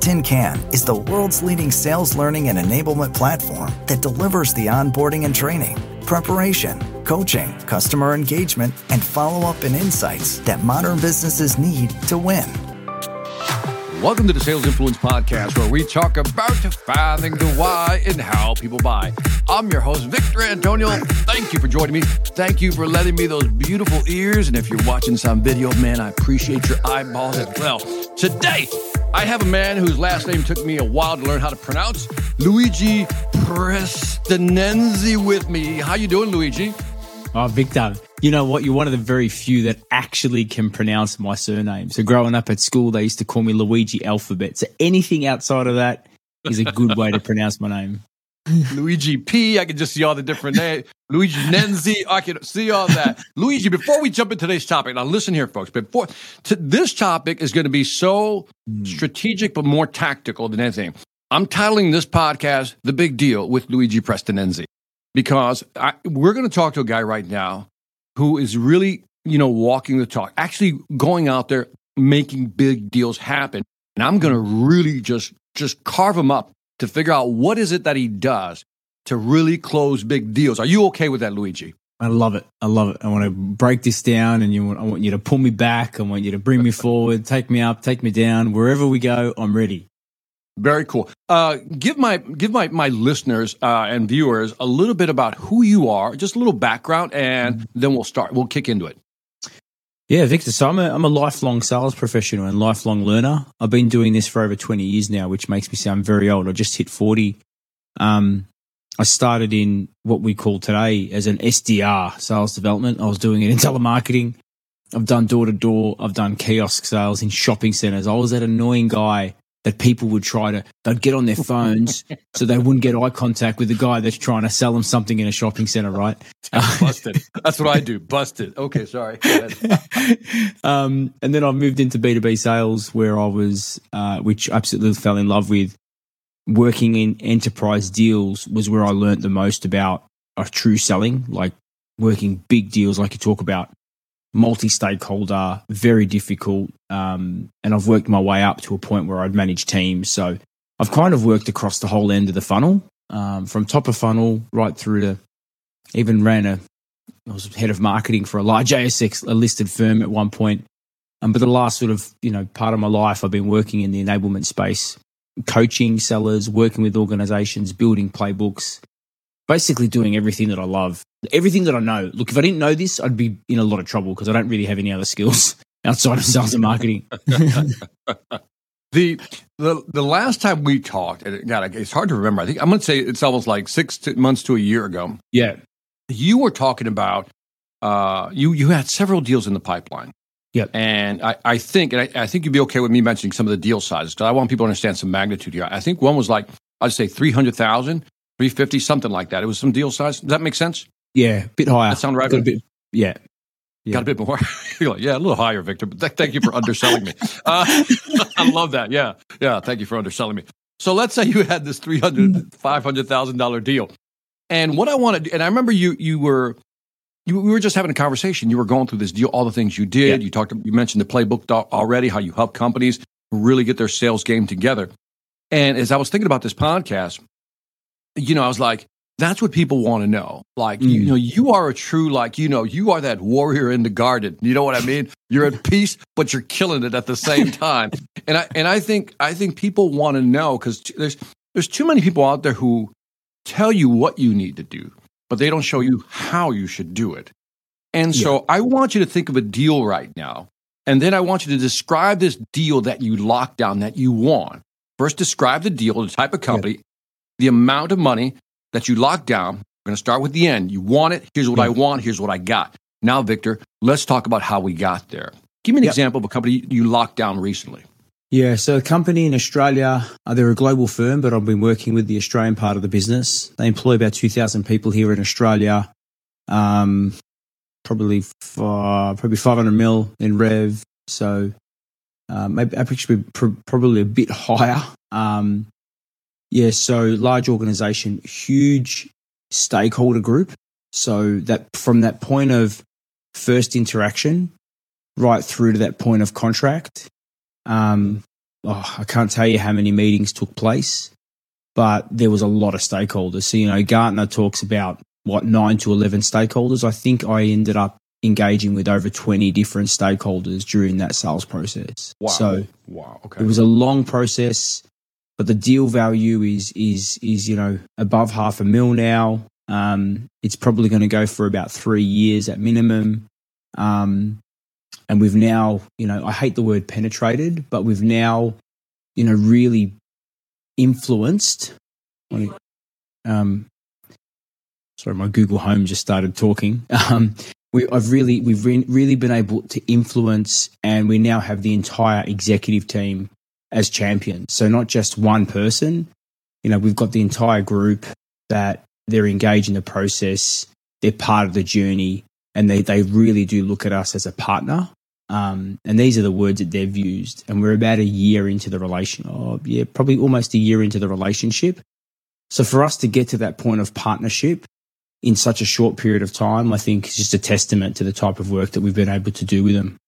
Tin Can is the world's leading sales learning and enablement platform that delivers the onboarding and training, preparation, coaching, customer engagement, and follow up and insights that modern businesses need to win. Welcome to the Sales Influence Podcast, where we talk about finding the why and how people buy. I'm your host, Victor Antonio. Thank you for joining me. Thank you for letting me those beautiful ears. And if you're watching some video, man, I appreciate your eyeballs as well. Today, I have a man whose last name took me a while to learn how to pronounce. Luigi Prestinenzi with me. How you doing, Luigi? Oh, Victor, you know what? You're one of the very few that actually can pronounce my surname. So growing up at school, they used to call me Luigi Alphabet. So anything outside of that is a good way to pronounce my name. Luigi P. I can just see all the different names. Luigi Nenzi. I can see all that. Luigi, before we jump into today's topic, now listen here, folks. Before to, this topic is going to be so hmm. strategic, but more tactical than anything. I'm titling this podcast "The Big Deal" with Luigi Prestinenzi because I, we're going to talk to a guy right now who is really, you know, walking the talk, actually going out there making big deals happen, and I'm going to really just just carve him up to figure out what is it that he does to really close big deals. Are you okay with that, Luigi? I love it. I love it. I want to break this down and you want, I want you to pull me back. I want you to bring me forward, take me up, take me down. Wherever we go, I'm ready. Very cool. Uh, give my give my my listeners uh, and viewers a little bit about who you are, just a little background, and then we'll start. We'll kick into it. Yeah, Victor. So I'm a, I'm a lifelong sales professional and lifelong learner. I've been doing this for over 20 years now, which makes me sound very old. I just hit 40. Um, I started in what we call today as an SDR, sales development. I was doing it in telemarketing. I've done door to door. I've done kiosk sales in shopping centers. I was that annoying guy that people would try to, they'd get on their phones so they wouldn't get eye contact with the guy that's trying to sell them something in a shopping center, right? Busted. That's what I do. Busted. Okay, sorry. um, and then I moved into B2B sales where I was, uh, which I absolutely fell in love with. Working in enterprise deals was where I learned the most about a true selling, like working big deals, like you talk about multi-stakeholder, very difficult. Um, and I've worked my way up to a point where I'd manage teams. So I've kind of worked across the whole end of the funnel, um, from top of funnel right through to even ran a, I was head of marketing for a large ASX a listed firm at one point. Um, but the last sort of, you know, part of my life, I've been working in the enablement space, coaching sellers, working with organizations, building playbooks, basically doing everything that I love, everything that I know. Look, if I didn't know this, I'd be in a lot of trouble because I don't really have any other skills outside of sales and marketing. the the the last time we talked, and God, it's hard to remember. I think I'm going to say it's almost like six months to a year ago. Yeah, you were talking about uh, you you had several deals in the pipeline. Yeah, and I, I think and I, I think you'd be okay with me mentioning some of the deal sizes because I want people to understand some magnitude here. I think one was like I'd say three hundred thousand 350, something like that. It was some deal size. Does that make sense? Yeah, a bit higher. That sound right? Got a bit, yeah. yeah. Got a bit more. You're like, yeah, a little higher, Victor. But th- thank you for underselling me. Uh, I love that. Yeah, yeah. Thank you for underselling me. So let's say you had this three hundred, five hundred thousand dollar deal, and what I wanted, and I remember you you were you, we were just having a conversation. You were going through this deal, all the things you did. Yeah. You talked, you mentioned the playbook already, how you help companies really get their sales game together. And as I was thinking about this podcast, you know, I was like, that's what people want to know. Like, mm. you know, you are a true, like, you know, you are that warrior in the garden. You know what I mean? You're at peace, but you're killing it at the same time. and I and I think I think people want to know because there's there's too many people out there who tell you what you need to do, but they don't show you how you should do it. And so yeah. I want you to think of a deal right now. And then I want you to describe this deal that you locked down that you want. First, describe the deal, the type of company, yeah the amount of money that you lock down. We're going to start with the end. You want it. Here's what I want. Here's what I got. Now, Victor, let's talk about how we got there. Give me an yep. example of a company you locked down recently. Yeah, so a company in Australia, uh, they're a global firm, but I've been working with the Australian part of the business. They employ about 2,000 people here in Australia, um, probably uh, probably 500 mil in rev. So uh, maybe actually probably a bit higher. Um, yeah, so large organization, huge stakeholder group. So that from that point of first interaction right through to that point of contract, um, oh, I can't tell you how many meetings took place, but there was a lot of stakeholders. So, you know, Gartner talks about what nine to 11 stakeholders. I think I ended up engaging with over 20 different stakeholders during that sales process. Wow. So, wow. Okay. it was a long process, but the deal value is, is, is, you know, above half a mil now. Um, it's probably going to go for about three years at minimum. Um, and we've now, you know, I hate the word penetrated, but we've now, you know, really influenced. Um, sorry, my Google Home just started talking. Um, we, I've really, we've re- really been able to influence, and we now have the entire executive team as champions. So not just one person. You know, we've got the entire group that they're engaged in the process. They're part of the journey, and they they really do look at us as a partner. Um, and these are the words that they've used. And we're about a year into the relation. Oh, yeah, probably almost a year into the relationship. So for us to get to that point of partnership in such a short period of time, I think is just a testament to the type of work that we've been able to do with them.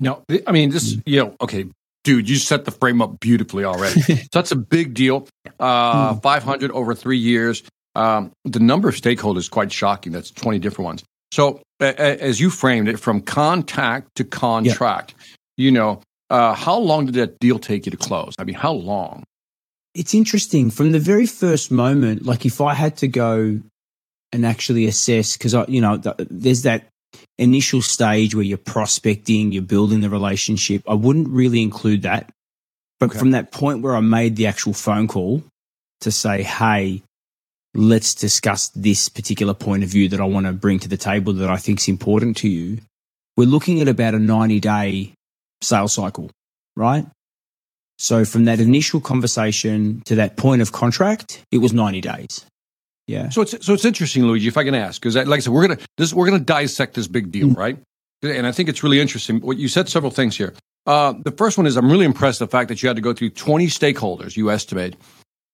No, I mean, this, you know, okay, dude, you set the frame up beautifully already. so that's a big deal. Uh, 500 over three years. Um, the number of stakeholders is quite shocking. That's 20 different ones. So, uh, as you framed it, from contact to contract, you know, uh, how long did that deal take you to close? I mean, how long? It's interesting from the very first moment. Like, if I had to go and actually assess, because I, you know, th- there's that initial stage where you're prospecting, you're building the relationship. I wouldn't really include that, but Okay. from that point where I made the actual phone call to say, "Hey, let's discuss this particular point of view that I want to bring to the table that I think is important to you. We're looking at about a 90 day sales cycle, right? So from that initial conversation to that point of contract, it was 90 days. Yeah. So it's so it's interesting, Luigi. If I can ask, because like I said, we're gonna this we're gonna dissect this big deal, right? And I think it's really interesting. What you said several things here. Uh, the first one is I'm really impressed the fact that you had to go through 20 stakeholders. You estimate,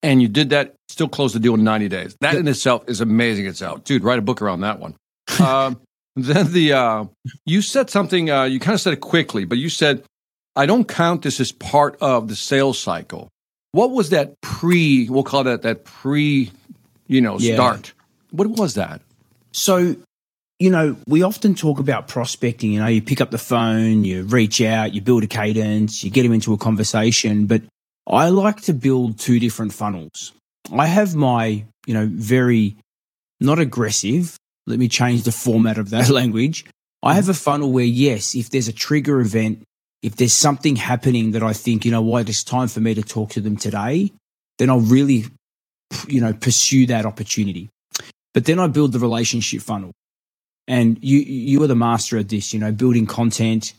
and you did that. Still close the deal in 90 days. That in itself is amazing. It's out, dude. Write a book around that one. um, then the uh, you said something. Uh, you kind of said it quickly, but you said I don't count this as part of the sales cycle. What was that pre? We'll call that that pre, you know, Yeah. start. What was that? So, you know, we often talk about prospecting. You know, you pick up the phone, you reach out, you build a cadence, you get them into a conversation. But I like to build two different funnels. I have my, you know, very not aggressive. Let me change the format of that language. I have a funnel where, yes, if there's a trigger event, if there's something happening that I think, you know what, it's time for me to talk to them today, then I'll really, you know, pursue that opportunity. But then I build the relationship funnel. And you you are the master of this, you know, building content,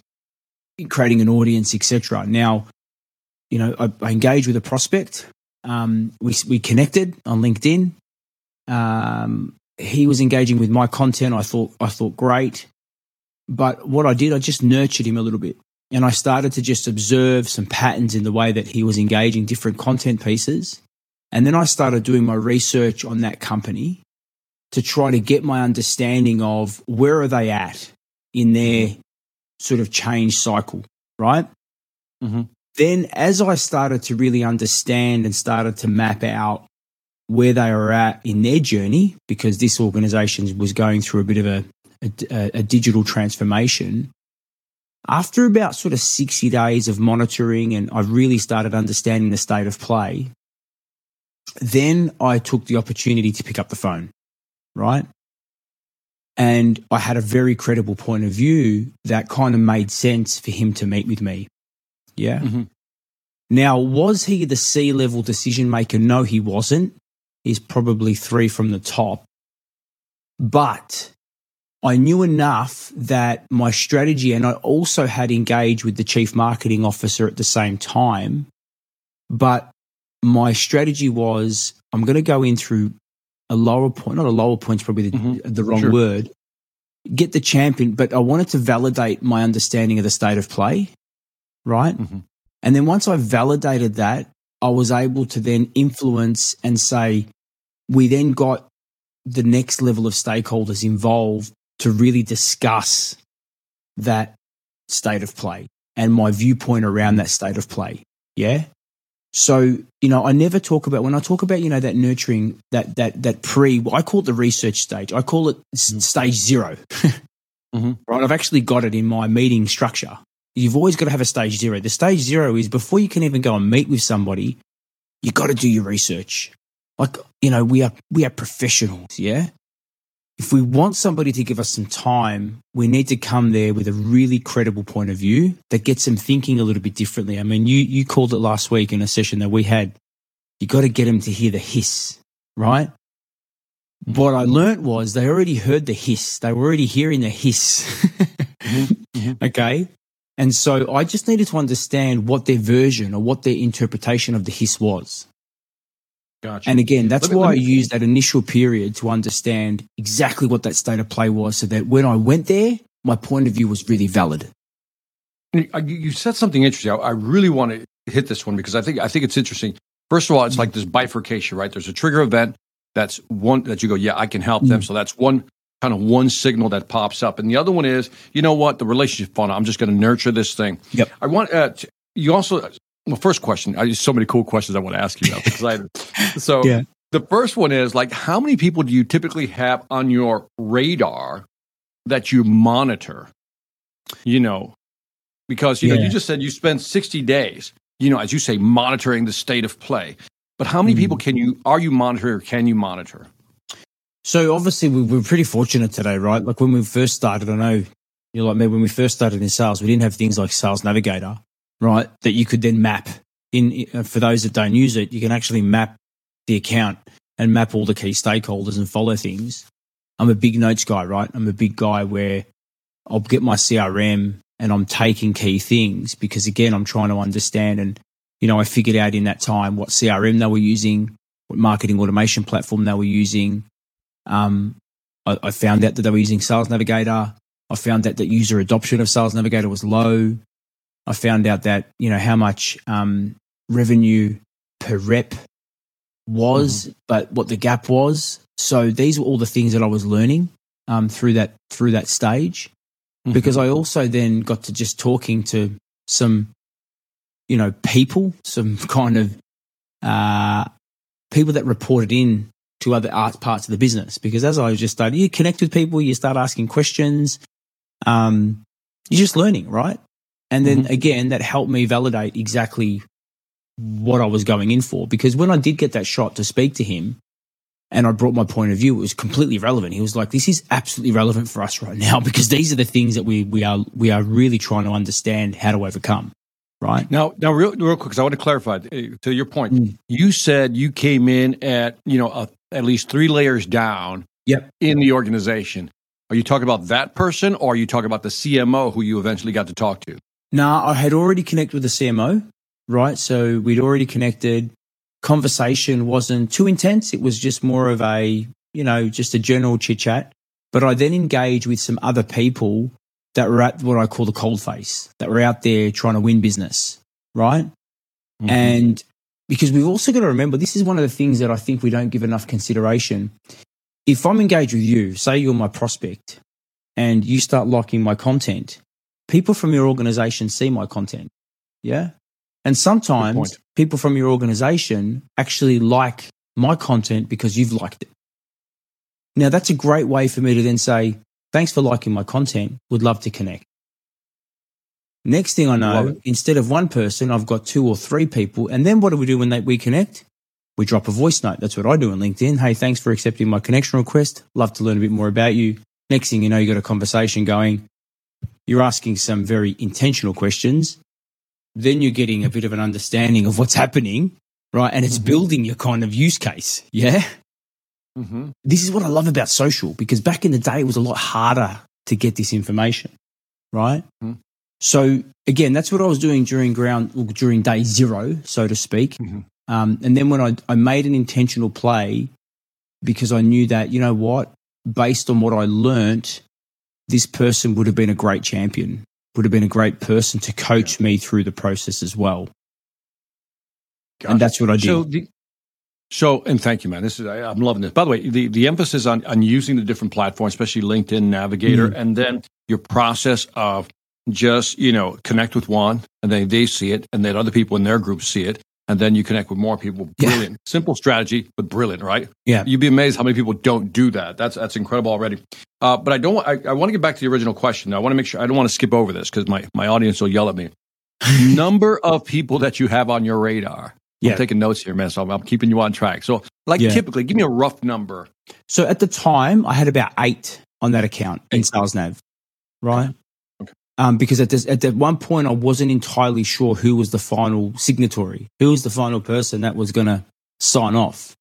creating an audience, etc. Now, you know, I, I engage with a prospect. Um, we we connected on LinkedIn. Um, he was engaging with my content. I thought I thought great, but what I did, I just nurtured him a little bit, and I started to just observe some patterns in the way that he was engaging different content pieces, and then I started doing my research on that company to try to get my understanding of where are they at in their sort of change cycle, right? Mhm. Then, as I started to really understand and started to map out where they were at in their journey, because this organization was going through a bit of a, a, a digital transformation. After about sort of 60 days of monitoring, and I really started understanding the state of play, then I took the opportunity to pick up the phone right? And I had a very credible point of view that kind of made sense for him to meet with me. Yeah. Mhm. Now, was he the C level decision maker? No, he wasn't. He's probably three from the top. But I knew enough that my strategy, and I also had engaged with the chief marketing officer at the same time. But my strategy was I'm going to go in through a lower point, not a lower point's probably the, Mhm. the wrong Sure. word. Get the champion, but I wanted to validate my understanding of the state of play, right? Mhm. And then once I validated that, I was able to then influence and say, we then got the next level of stakeholders involved to really discuss that state of play. and my viewpoint around that state of play. Yeah. So, you know, I never talk about when I talk about, you know, that nurturing, that that that pre I call it the research stage. I call it mm-hmm. stage 0 mm-hmm. Right. I've actually got it in my meeting structure. You've always got to have a stage zero. The stage zero is before you can even go and meet with somebody, you got to do your research. Like, you know, we are we are professionals, yeah? If we want somebody to give us some time, we need to come there with a really credible point of view that gets them thinking a little bit differently. I mean, you, you called it last week in a session that we had. You got to get them to hear the hiss, right? What I learned was they already heard the hiss. They were already hearing the hiss. mm-hmm. mm-hmm. Okay. And so I just needed to understand what their version or what their interpretation of the hiss was. Gotcha. And again, that's me, why me, I used that initial period to understand exactly what that state of play was so that when I went there, my point of view was really valid. You said something interesting. I really want to hit this one because I think I think it's interesting. First of all, it's like this bifurcation, right? There's a trigger event that's one that you go, yeah, I can help them. Mm. So that's one kind of one signal that pops up, and the other one is, you know what, the relationship fun. I'm just going to nurture this thing. Yep. I want uh, you also well, first question. I so many cool questions I want to ask you. Now, so yeah. the first one is like, how many people do you typically have on your radar that you monitor? You know, because you yeah. know you just said you spend sixty days. You know, as you say, monitoring the state of play. But how many mm. people can you are you monitoring or can you monitor? So obviously we are pretty fortunate today, right? Like when we first started, I know you're like me. When we first started in sales, we didn't have things like Sales Navigator right? That you could then map in uh, for those that don't use it, you can actually map the account and map all the key stakeholders and follow things. I'm a big notes guy, right? I'm a big guy where I'll get my CRM and I'm taking key things because again, I'm trying to understand and, you know, I figured out in that time what CRM they were using, what marketing automation platform they were using. Um, I, I found out that they were using Sales Navigator. I found out that user adoption of Sales Navigator was low. I found out that, you know, how much um, revenue per rep was, mm-hmm. but what the gap was. So these were all the things that I was learning um, through that through that stage, mm-hmm. because I also then got to just talking to some, you know, people, some kind of uh, people that reported in to other art parts of the business. Because as I was just started, you connect with people, you start asking questions, um, you're just learning, right? And then mm-hmm. again, that helped me validate exactly what I was going in for. Because when I did get that shot to speak to him and I brought my point of view, it was completely relevant. He was like, this is absolutely relevant for us right now because these are the things that we, we are, we are really trying to understand how to overcome. Right now, now, real, real quick, because I want to clarify uh, to your point. Mm. You said you came in at you know a, at least three layers down. Yep. in the organization. Are you talking about that person, or are you talking about the CMO who you eventually got to talk to? Nah, I had already connected with the CMO, right? So we'd already connected. Conversation wasn't too intense. It was just more of a, you know, just a general chit chat. But I then engaged with some other people that were at what I call the cold face, that were out there trying to win business, right? Mm-hmm. And because we've also got to remember, this is one of the things that I think we don't give enough consideration. If I'm engaged with you, say you're my prospect, and you start liking my content, people from your organization see my content. Yeah. And sometimes people from your organization actually like my content because you've liked it. Now, that's a great way for me to then say, thanks for liking my content. Would love to connect. Next thing I know, instead of one person, I've got two or three people. And then what do we do when they, we connect? We drop a voice note. That's what I do on LinkedIn. Hey, thanks for accepting my connection request. Love to learn a bit more about you. Next thing you know, you got a conversation going you're asking some very intentional questions. Then you're getting a bit of an understanding of what's happening, right? And it's mm-hmm. building your kind of use case. Yeah. Mm-hmm. This is what I love about social because back in the day, it was a lot harder to get this information, right? Mm-hmm. So again, that's what I was doing during ground during day zero, so to speak. Mm-hmm. Um, and then when I, I made an intentional play because I knew that, you know what, based on what I learnt this person would have been a great champion, would have been a great person to coach yeah. me through the process as well. Gotcha. And that's what I did. So, the, so, and thank you, man. This is I, am loving this. By the way, the, the emphasis on on using the different platforms, especially LinkedIn, Navigator, mm. and then your process of just, you know, connect with one and then they see it and then other people in their group see it. And then you connect with more people. Brilliant. Yeah. Simple strategy, but brilliant, right? Yeah. You'd be amazed how many people don't do that. That's that's incredible already. Uh, but I don't. I, I want to get back to the original question. I want to make sure I don't want to skip over this because my my audience will yell at me. Number of people that you have on your radar. Yeah. I'm taking notes here, man. So I'm, I'm keeping you on track. So, like, yeah. typically, give me a rough number. So at the time, I had about eight on that account in SalesNav, right? Um, because at, this, at that one point I wasn't entirely sure who was the final signatory, who was the final person that was going to sign off.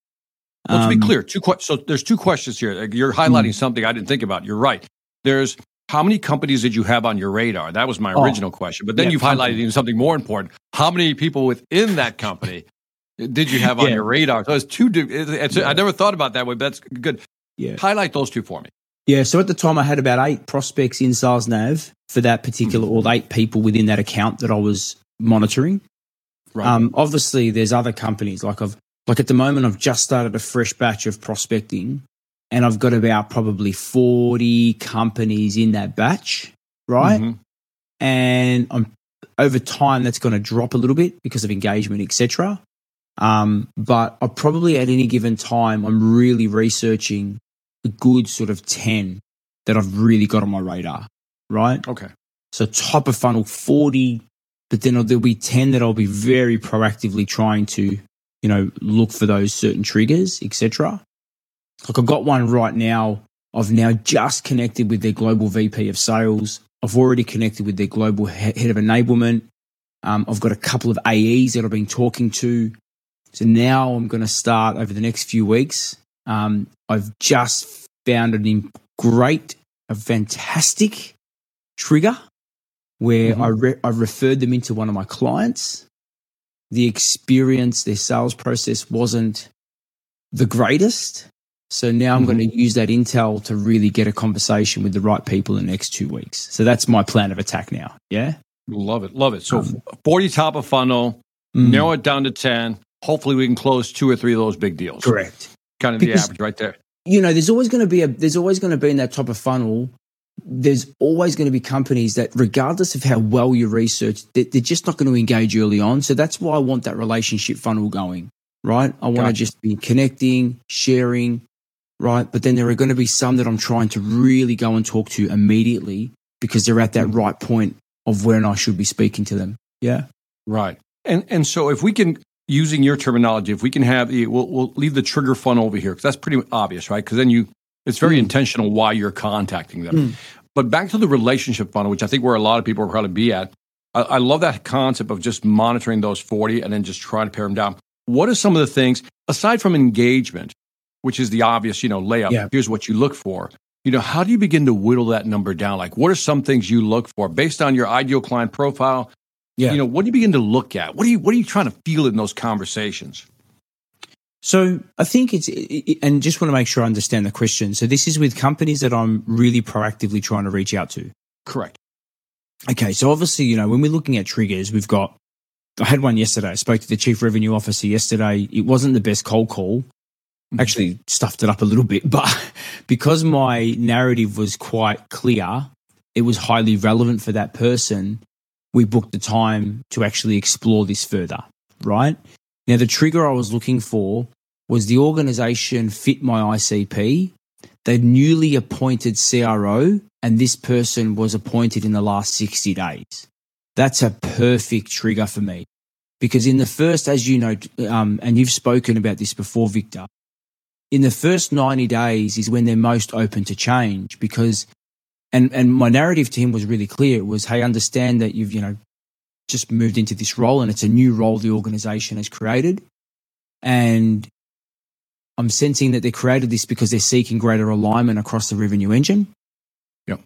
Let's um, be clear. Two que- so there's two questions here. You're highlighting mm. something I didn't think about. You're right. There's how many companies did you have on your radar? That was my oh, original question. But then yeah, you've highlighted even something more important. How many people within that company did you have on yeah. your radar? So it's two. It's, yeah. I never thought about that way, but that's good. Yeah. Highlight those two for me. Yeah, so at the time I had about eight prospects in SalesNav for that particular, or eight people within that account that I was monitoring. Right. Um, obviously, there's other companies like I've like at the moment I've just started a fresh batch of prospecting, and I've got about probably forty companies in that batch, right? Mm-hmm. And I'm over time that's going to drop a little bit because of engagement, etc. Um, but I probably at any given time I'm really researching a good sort of 10 that I've really got on my radar, right? Okay. So top of funnel 40, but then there'll be 10 that I'll be very proactively trying to, you know, look for those certain triggers, etc. Like I've got one right now. I've now just connected with their global VP of sales. I've already connected with their global head of enablement. Um, I've got a couple of AEs that I've been talking to. So now I'm going to start over the next few weeks um, I've just found a great, a fantastic trigger where mm-hmm. I, re- I referred them into one of my clients. The experience, their sales process wasn't the greatest. So now I'm mm-hmm. going to use that intel to really get a conversation with the right people in the next two weeks. So that's my plan of attack now. Yeah. Love it. Love it. So um, 40 top of funnel, mm, narrow it down to 10. Hopefully we can close two or three of those big deals. Correct kind of because, the average right there. You know, there's always going to be a there's always going to be in that top of funnel. There's always going to be companies that, regardless of how well you research, they're, they're just not going to engage early on. So that's why I want that relationship funnel going, right? I want gotcha. to just be connecting, sharing, right? But then there are going to be some that I'm trying to really go and talk to immediately because they're at that mm. right point of when I should be speaking to them. Yeah. Right. And and so if we can using your terminology, if we can have, we'll, we'll leave the trigger funnel over here because that's pretty obvious, right? Because then you, it's very mm. intentional why you're contacting them. Mm. But back to the relationship funnel, which I think where a lot of people will probably be at. I, I, love that concept of just monitoring those 40 and then just trying to pare them down. What are some of the things, aside from engagement, which is the obvious, you know, layup, yeah. here's what you look for. You know, how do you begin to whittle that number down? Like, what are some things you look for based on your ideal client profile, yeah. You know, what do you begin to look at? What are you what are you trying to feel in those conversations? So I think it's, it, and just want to make sure I understand the question. So this is with companies that I'm really proactively trying to reach out to. Correct. Okay. So obviously, you know, when we're looking at triggers, we've got, I had one yesterday. I spoke to the chief revenue officer yesterday. It wasn't the best cold call. Mm-hmm. Actually stuffed it up a little bit, but because my narrative was quite clear, it was highly relevant for that person we booked the time to actually explore this further, right? Now, the trigger I was looking for was the organization fit my ICP. They newly appointed CRO, and this person was appointed in the last 60 days. That's a perfect trigger for me because in the first, as you know, um, and you've spoken about this before, Victor, in the first 90 days is when they're most open to change because and and my narrative to him was really clear. It was, hey, understand that you've you know just moved into this role, and it's a new role the organization has created, and I'm sensing that they created this because they're seeking greater alignment across the revenue engine. Yep.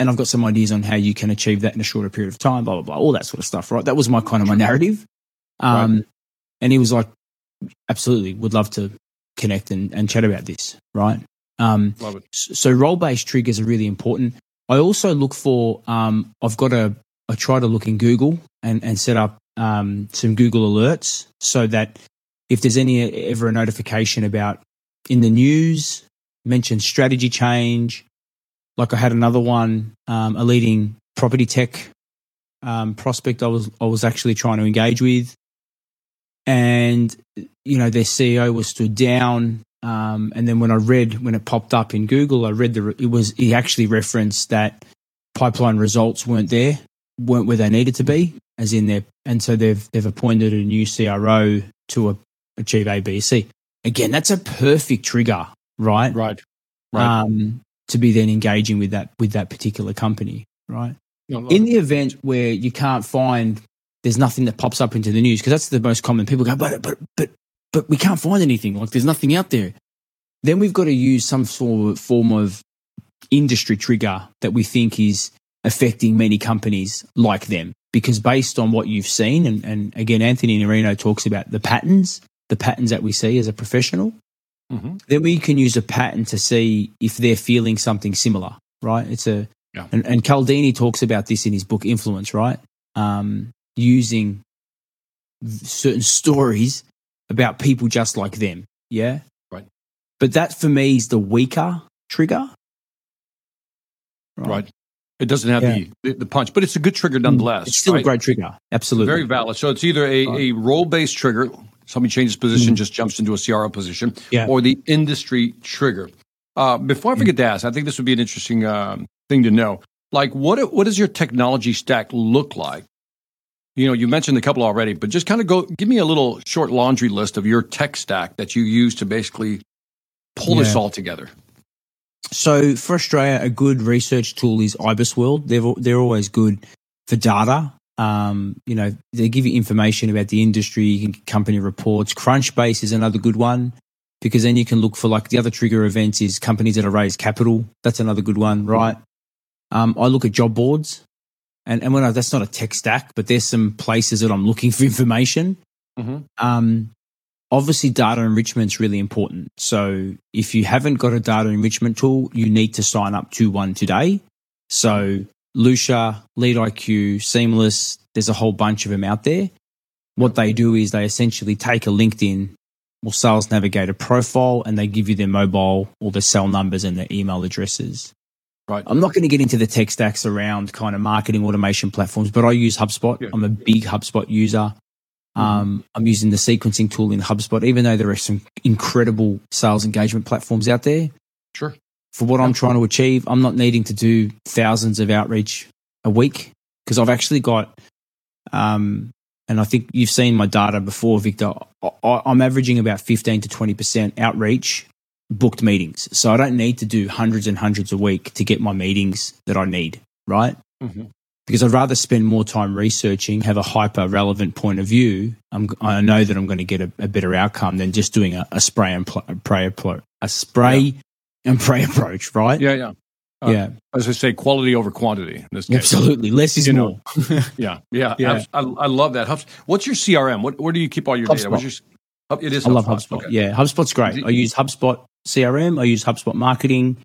And I've got some ideas on how you can achieve that in a shorter period of time, blah, blah, blah, all that sort of stuff, right? That was my kind of my narrative. Um, right. And he was like, absolutely, would love to connect and, and chat about this, right? Um, Love it. So role based triggers are really important. I also look for. Um, I've got a. I try to look in Google and and set up um, some Google alerts so that if there's any ever a notification about in the news, mention strategy change. Like I had another one, um, a leading property tech um, prospect I was I was actually trying to engage with, and you know their CEO was stood down. Um, and then when I read when it popped up in Google, I read the it was he actually referenced that pipeline results weren't there, weren't where they needed to be, as in their and so they've they've appointed a new CRO to a, achieve A, B, C. Again, that's a perfect trigger, right? Right. Right. Um, to be then engaging with that with that particular company, right? In the event where you can't find, there's nothing that pops up into the news because that's the most common. People go, but but but but we can't find anything. Like there's nothing out there. Then we've got to use some sort of form of industry trigger that we think is affecting many companies like them. Because based on what you've seen, and, and again, Anthony Iannarino talks about the patterns, the patterns that we see as a professional, mm-hmm. then we can use a pattern to see if they're feeling something similar, right? It's a, yeah. and, and Cialdini talks about this in his book Influence, right? Um, using certain stories about people just like them. Yeah. Right. But that for me is the weaker trigger. Right. right. It doesn't have yeah. the, the punch, but it's a good trigger mm, nonetheless. It's still right? a great trigger. Absolutely. Very valid. So it's either a, right. a role based trigger, somebody changes position, mm. just jumps into a CRO position, yeah. or the industry trigger. Uh, before I forget to ask, I think this would be an interesting um, thing to know. Like, what what does your technology stack look like? You know, you mentioned a couple already, but just kind of go give me a little short laundry list of your tech stack that you use to basically pull yeah. this all together. So for Australia, a good research tool is IBISWorld. They're they're always good for data. Um, you know, they give you information about the industry, company reports. Crunchbase is another good one because then you can look for like the other trigger events is companies that have raised capital. That's another good one, right? Um, I look at job boards, and and when I, that's not a tech stack, but there's some places that I'm looking for information. Mm-hmm. Um, obviously data enrichment is really important. So if you haven't got a data enrichment tool, you need to sign up to one today. So Lusha, LeadIQ, Seamless, there's a whole bunch of them out there. What they do is they essentially take a LinkedIn or Sales Navigator profile and they give you their mobile or their cell numbers and their email addresses. Right. I'm not going to get into the tech stacks around kind of marketing automation platforms, but I use HubSpot. Yeah. I'm a big HubSpot user. Mm-hmm. Um, I'm using the sequencing tool in HubSpot, even though there are some incredible sales engagement platforms out there. Sure. For what I'm trying to achieve, I'm not needing to do thousands of outreach a week because I've actually got, um, and I think you've seen my data before, Victor. I, I'm averaging about 15 to 20% outreach booked meetings. So I don't need to do hundreds and hundreds a week to get my meetings that I need, right? Mm-hmm because I'd rather spend more time researching, have a hyper relevant point of view. I'm, i know that I'm going to get a, a, better outcome than just doing a, a spray and pl- pray approach, a spray yeah. and pray approach, right? Yeah, yeah. Uh, yeah. As I say, quality over quantity. In this case. Absolutely. Less is you more. yeah. Yeah. yeah. I, I, love that. What's your CRM? What, where do you keep all your HubSpot. data? What's your, it is I love HubSpot. Okay. Yeah. HubSpot's great. I use HubSpot CRM. I use HubSpot marketing.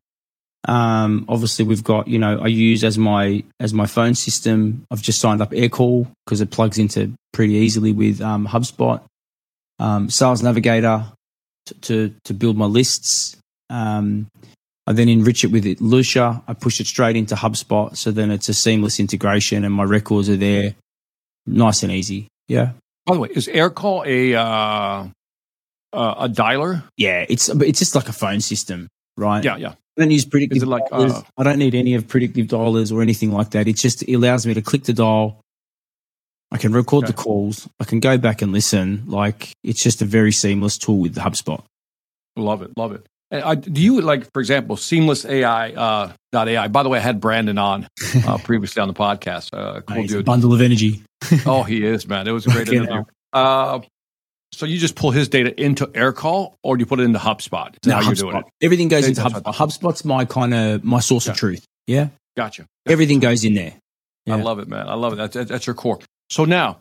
Um, obviously, we've got you know I use as my as my phone system. I've just signed up AirCall because it plugs into pretty easily with um, HubSpot. Um, Sales Navigator to, to, to build my lists. Um, I then enrich it with it, Lusha. I push it straight into HubSpot, so then it's a seamless integration, and my records are there, nice and easy. Yeah. By the way, is AirCall a uh, uh, a dialer? Yeah, it's it's just like a phone system, right? Yeah, yeah. I don't use predictive like. Uh, I don't need any of predictive dialers or anything like that. It just it allows me to click the dial. I can record okay. the calls. I can go back and listen. Like it's just a very seamless tool with the HubSpot. Love it, love it. I, do you like, for example, Seamless AI uh, .ai? By the way, I had Brandon on uh, previously on the podcast. Uh, cool nice, dude. bundle of energy. oh, he is man. It was a great interview. Uh, so you just pull his data into AirCall, or do you put it into HubSpot? That's no, how HubSpot. you're doing it. Everything goes into HubSpot. HubSpot's my kind of my source yeah. of truth. Yeah, gotcha. Everything goes in there. Yeah. I love it, man. I love it. That's, that's your core. So now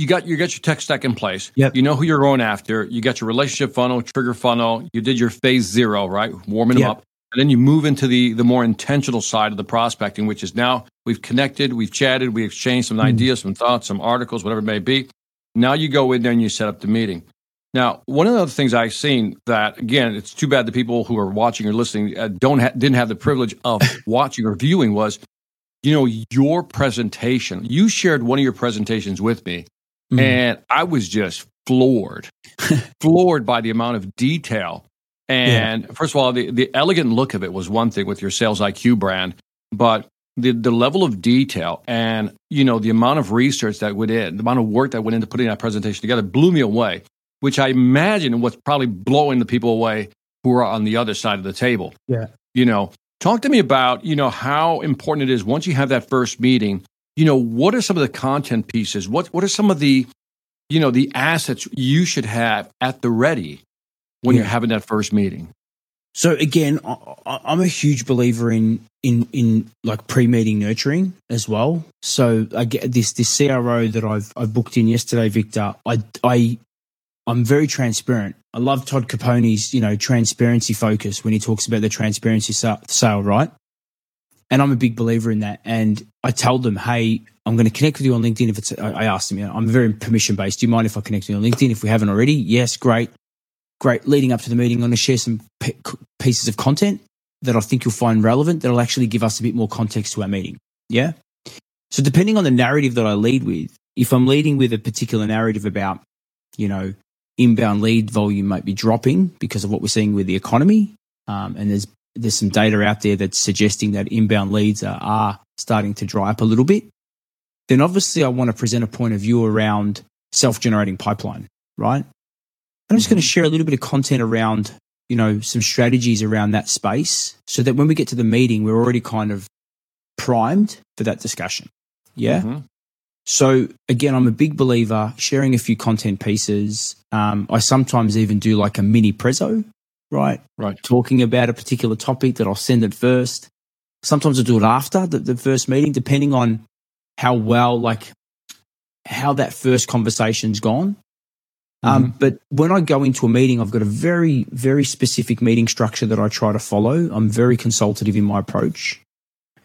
you got you got your tech stack in place. Yep. You know who you're going after. You got your relationship funnel, trigger funnel. You did your phase zero, right? Warming yep. them up. And then you move into the the more intentional side of the prospecting, which is now we've connected, we've chatted, we exchanged some mm. ideas, some thoughts, some articles, whatever it may be. Now you go in there and you set up the meeting. Now, one of the other things I've seen that again, it's too bad the people who are watching or listening uh, don't ha- didn't have the privilege of watching or viewing was you know, your presentation. You shared one of your presentations with me, mm. and I was just floored, floored by the amount of detail. And yeah. first of all, the, the elegant look of it was one thing with your sales IQ brand, but the, the level of detail and you know the amount of research that went in, the amount of work that went into putting that presentation together blew me away. Which I imagine was probably blowing the people away who are on the other side of the table. Yeah, you know, talk to me about you know how important it is once you have that first meeting. You know, what are some of the content pieces? What what are some of the you know the assets you should have at the ready when yeah. you're having that first meeting? So again, I'm a huge believer in in in like pre-meeting nurturing as well. So I get this this CRO that I've I booked in yesterday, Victor. I I I'm very transparent. I love Todd Caponi's you know transparency focus when he talks about the transparency sale, right? And I'm a big believer in that. And I told them, hey, I'm going to connect with you on LinkedIn. If it's, I asked them, you know, I'm very permission based. Do you mind if I connect with you on LinkedIn if we haven't already? Yes, great great. Leading up to the meeting, I'm going to share some pieces of content that I think you'll find relevant that'll actually give us a bit more context to our meeting. Yeah. So depending on the narrative that I lead with, if I'm leading with a particular narrative about, you know, inbound lead volume might be dropping because of what we're seeing with the economy, um, and there's there's some data out there that's suggesting that inbound leads are, are starting to dry up a little bit, then obviously I want to present a point of view around self-generating pipeline, right? I'm just going to share a little bit of content around, you know, some strategies around that space so that when we get to the meeting, we're already kind of primed for that discussion. Yeah. Mm-hmm. So again, I'm a big believer sharing a few content pieces. Um, I sometimes even do like a mini prezzo, right? Right. Talking about a particular topic that I'll send it first. Sometimes I do it after the, the first meeting, depending on how well, like how that first conversation's gone. Um, mm-hmm. But when I go into a meeting, I've got a very, very specific meeting structure that I try to follow. I'm very consultative in my approach.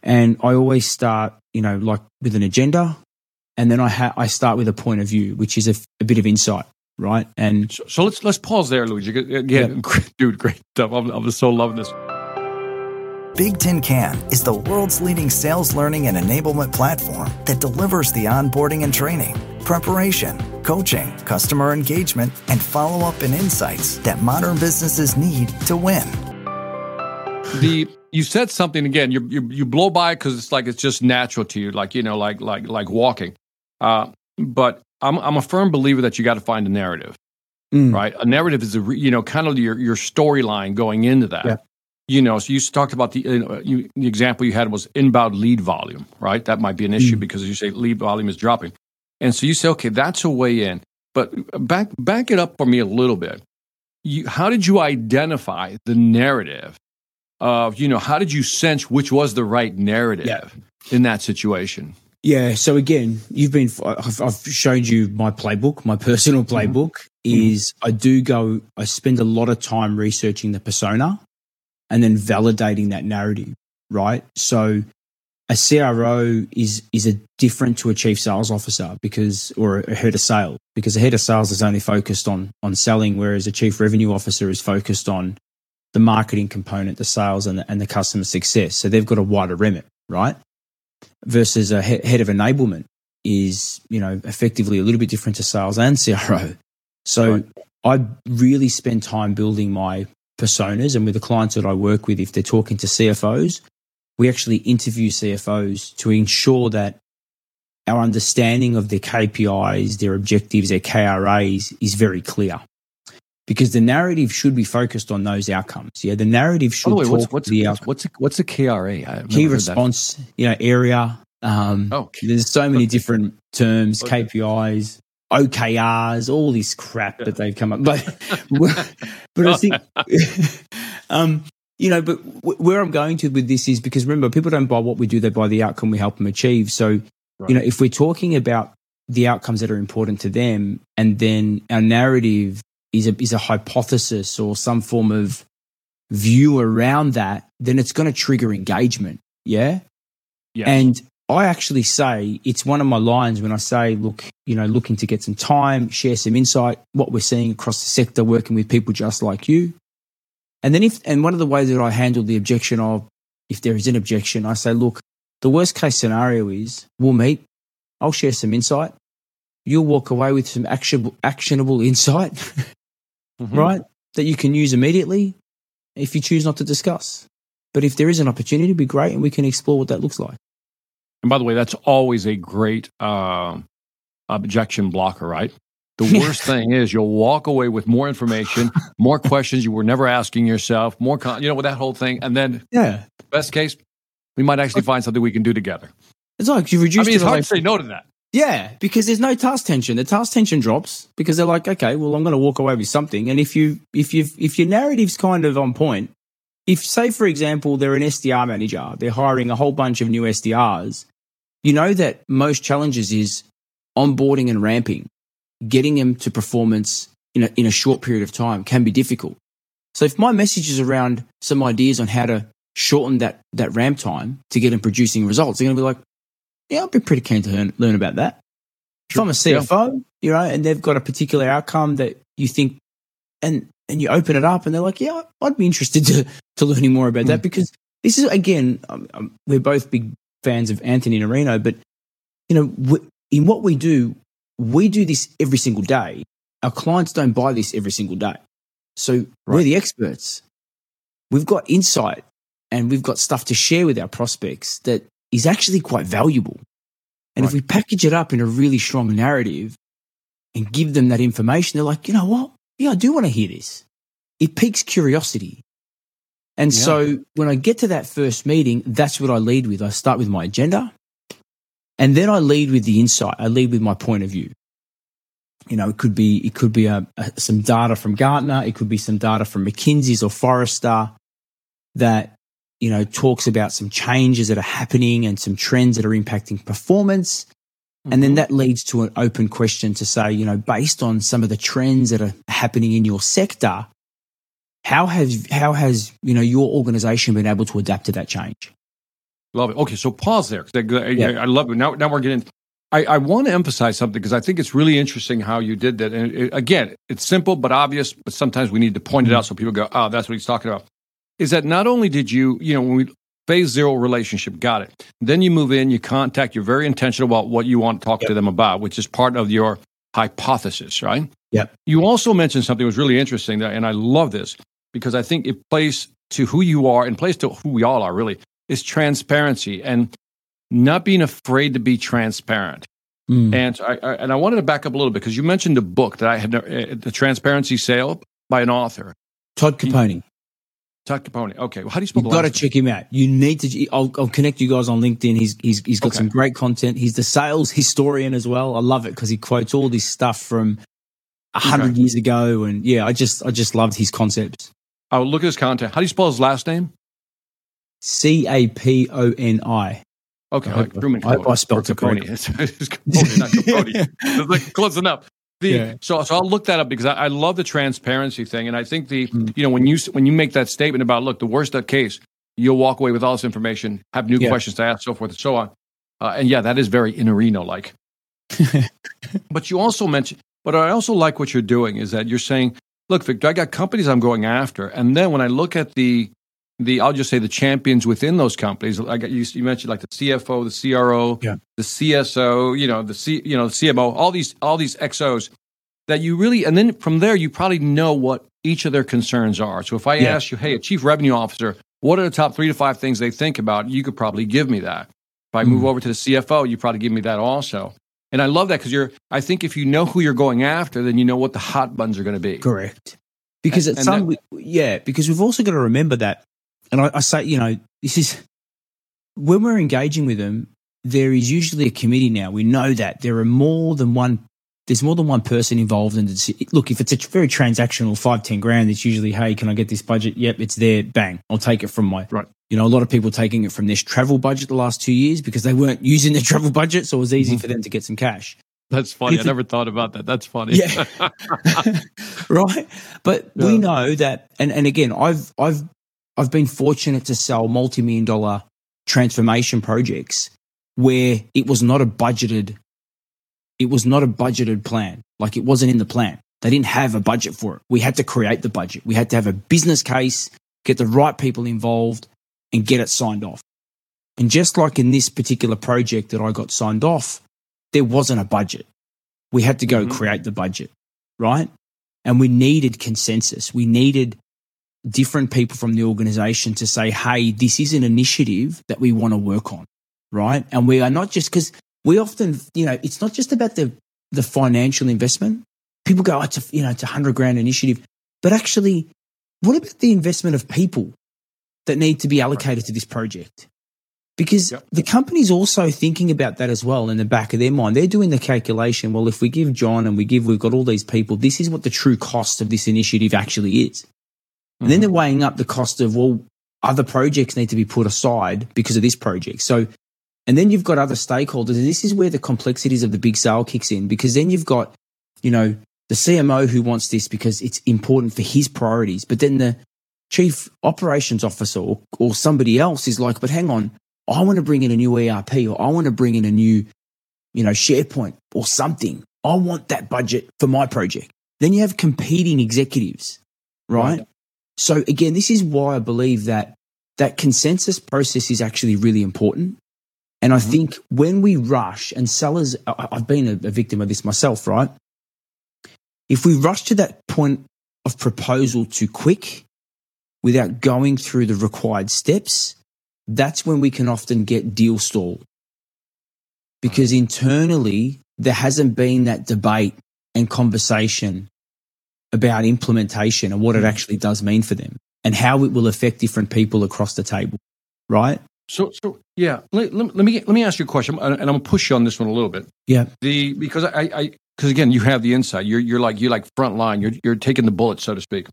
And I always start, you know, like with an agenda. And then I, ha- I start with a point of view, which is a, a bit of insight, right? And so, so, let's let's pause there, Luigi. Yeah, yeah. dude, great stuff. I'm, I'm so loving this. Big Tin Can is the world's leading sales learning and enablement platform that delivers the onboarding and training, preparation coaching, customer engagement, and follow up and insights that modern businesses need to win. The you said something again. You you, you blow by because it's like it's just natural to you, like you know, like like like walking. Uh, but I'm I'm a firm believer that you got to find a narrative, mm. right? A narrative is a you know kind of your your storyline going into that. Yeah. You know, so you talked about the uh, you, the example you had was inbound lead volume, right? That might be an issue mm. because you say lead volume is dropping. And so you say, okay, that's a way in. But back back it up for me a little bit. You, how did you identify the narrative of, you know, how did you sense which was the right narrative yeah. in that situation? Yeah. So again, you've been, I've, I've shown you my playbook, my personal mm-hmm. playbook mm-hmm. is I do go, I spend a lot of time researching the persona and then validating that narrative, right? So a CRO is is a different to a chief sales officer because or a head of sales because a head of sales is only focused on on selling, whereas a chief revenue officer is focused on the marketing component, the sales, and the, and the customer success. So they've got a wider remit, right? Versus a he- head of enablement is you know effectively a little bit different to sales and CRO. So right. I really spend time building my personas, and with the clients that I work with, if they're talking to CFOs, we actually interview CFOs to ensure that our understanding of their KPIs, their objectives, their KRAs is very clear. Because the narrative should be focused on those outcomes. Yeah, the narrative should oh, wait, what's, what's, the what's, what's, a, what's a KRA? Key response, you know, area. Um, oh, there's so many different terms. KPIs, OKRs, all this crap that they've come up. But but I think um, you know, but w- where I'm going to with this is because remember, people don't buy what we do; they buy the outcome we help them achieve. So, right. you know, if we're talking about the outcomes that are important to them, and then our narrative is a is a hypothesis or some form of view around that, then it's going to trigger engagement. Yeah. Yeah. And I actually say it's one of my lines when I say, look, you know, looking to get some time, share some insight, what we're seeing across the sector, working with people just like you. And then if, and one of the ways that I handle the objection of, if there is an objection, I say, look, the worst case scenario is we'll meet, I'll share some insight, you'll walk away with some actionable, actionable insight, mm-hmm. right? That you can use immediately if you choose not to discuss. But if there is an opportunity, it'd be great and we can explore what that looks like. And by the way, that's always a great uh, objection blocker, right? The worst thing is you'll walk away with more information, more questions you were never asking yourself, more, con- you know, with that whole thing. And then, yeah, best case, we might actually find something we can do together. It's like you've reduced. I mean, it's hard to say no to that. Yeah, because there's no task tension. The task tension drops because they're like, okay, well, I'm going to walk away with something. And if you, if you, if your narrative's kind of on point, if say for example they're an SDR manager, they're hiring a whole bunch of new SDRs, you know that most challenges is onboarding and ramping, getting them to performance in a, in a short period of time can be difficult. So if my message is around some ideas on how to shorten that that ramp time to get them producing results, they're going to be like, yeah, I'd be pretty keen to learn, learn about that. Sure. If I'm a CFO, you know, and they've got a particular outcome that you think, and and you open it up, and they're like, yeah, I'd be interested to to learning more about mm. that because this is again, um, um, we're both big fans of Anthony Iannarino, but you know, in what we do, we do this every single day. Our clients don't buy this every single day, so right. we're the experts. We've got insight and we've got stuff to share with our prospects that is actually quite valuable. And right. if we package it up in a really strong narrative and give them that information, they're like, you know what? Yeah, I do want to hear this. It piques curiosity. And yeah. so when I get to that first meeting, that's what I lead with. I start with my agenda and then I lead with the insight. I lead with my point of view. You know, it could be, it could be a, a, some data from Gartner. It could be some data from McKinsey's or Forrester that you know, talks about some changes that are happening and some trends that are impacting performance. Mm-hmm. And then mm-hmm. that leads to an open question to say, you know, based on some of the trends that are happening in your sector, how has how has you know your organization been able to adapt to that change? Love it. Okay, so pause there. Yeah. I love it. Now, now we're getting. I, I want to emphasize something because I think it's really interesting how you did that. And it, again, it's simple but obvious, but sometimes we need to point it mm-hmm. out so people go, "Oh, that's what he's talking about." Is that not only did you, you know, when we phase zero relationship, got it. Then you move in, you contact, you're very intentional about what you want to talk yep. to them about, which is part of your hypothesis, right? Yeah. You also mentioned something that was really interesting, that, and I love this because I think it plays to who you are and plays to who we all are really is transparency and not being afraid to be transparent. Mm. And I, I, and I wanted to back up a little bit because you mentioned a book that I had, uh, the Transparency Sale by an author, Todd Caponi. Todd Caponi. Okay. Well, how do you spell You've got to check him out. You need to. I'll, I'll, connect you guys on LinkedIn. He's he's he's got okay. some great content. He's the sales historian as well. I love it because he quotes all this stuff from a hundred okay. years ago, and yeah, I just I just loved his concepts. Oh, look at his content. How do you spell his last name? C A P O N I. Okay, I, hope, like I, I, I spelled it correctly. It's, Caponi, not Caponi. it's like close enough. The, yeah. So, so I'll look that up because I, I, love the transparency thing, and I think the mm. you know when you when you make that statement about look the worst case, you'll walk away with all this information, have new yeah. questions to ask, so forth and so on, uh, and yeah, that is very Iannarino like. but you also mentioned, but I also like what you're doing is that you're saying, look, Victor, I got companies I'm going after, and then when I look at the the I'll just say the champions within those companies. Like you, you mentioned, like the CFO, the CRO, yeah. the CSO, you know, the C, you know, the CMO, all these all these XOs that you really, and then from there you probably know what each of their concerns are. So if I yeah. ask you, hey, a chief revenue officer, what are the top three to five things they think about? You could probably give me that. If I mm. move over to the CFO, you probably give me that also. And I love that because you're. I think if you know who you're going after, then you know what the hot buttons are going to be. Correct. Because and, at some, that, yeah, because we've also got to remember that and I, I say, you know, this is when we're engaging with them, there is usually a committee now. We know that there are more than one. There's more than one person involved in the look. If it's a very transactional five ten grand, it's usually, hey, can I get this budget? Yep, it's there. Bang, I'll take it from my right. You know, a lot of people taking it from this travel budget the last two years because they weren't using their travel budget, so it was easy mm-hmm. for them to get some cash. That's funny. I never thought about that. That's funny. Yeah. right. But yeah. we know that and, and again, I've I've I've been fortunate to sell multi million dollar transformation projects where it was not a budgeted, it was not a budgeted plan. Like it wasn't in the plan. They didn't have a budget for it. We had to create the budget. We had to have a business case, get the right people involved and get it signed off. And just like in this particular project that I got signed off, there wasn't a budget. We had to go mm-hmm. create the budget, right? And we needed consensus. We needed different people from the organization to say, hey, this is an initiative that we want to work on, right? And we are not just because we often, you know, it's not just about the, the financial investment. People go, oh, it's a, you know, it's a hundred grand initiative. But actually, what about the investment of people that need to be allocated to this project? Because yep. the company's also thinking about that as well in the back of their mind. They're doing the calculation. Well, if we give John and we give, we've got all these people, this is what the true cost of this initiative actually is. Mm-hmm. And then they're weighing up the cost of, well, other projects need to be put aside because of this project. So, and then you've got other stakeholders. And this is where the complexities of the big sale kicks in because then you've got, you know, the CMO who wants this because it's important for his priorities. But then the chief operations officer or, or somebody else is like, but hang on, I want to bring in a new ERP or I want to bring in a new, you know, SharePoint or something. I want that budget for my project. Then you have competing executives, right? right? So again, this is why I believe that that consensus process is actually really important. And I mm-hmm. think when we rush and sellers, I've been a, a victim of this myself, right? If we rush to that point of proposal too quick without going through the required steps, that's when we can often get deal stall. Because internally, there hasn't been that debate and conversation about implementation and what it actually does mean for them and how it will affect different people across the table, right? So, so yeah, let, let, let me let me ask you a question, and I'm gonna push you on this one a little bit. Yeah, the because I, I because again, you have the insight. You're you're like you like front line. You're you're taking the bullet, so to speak.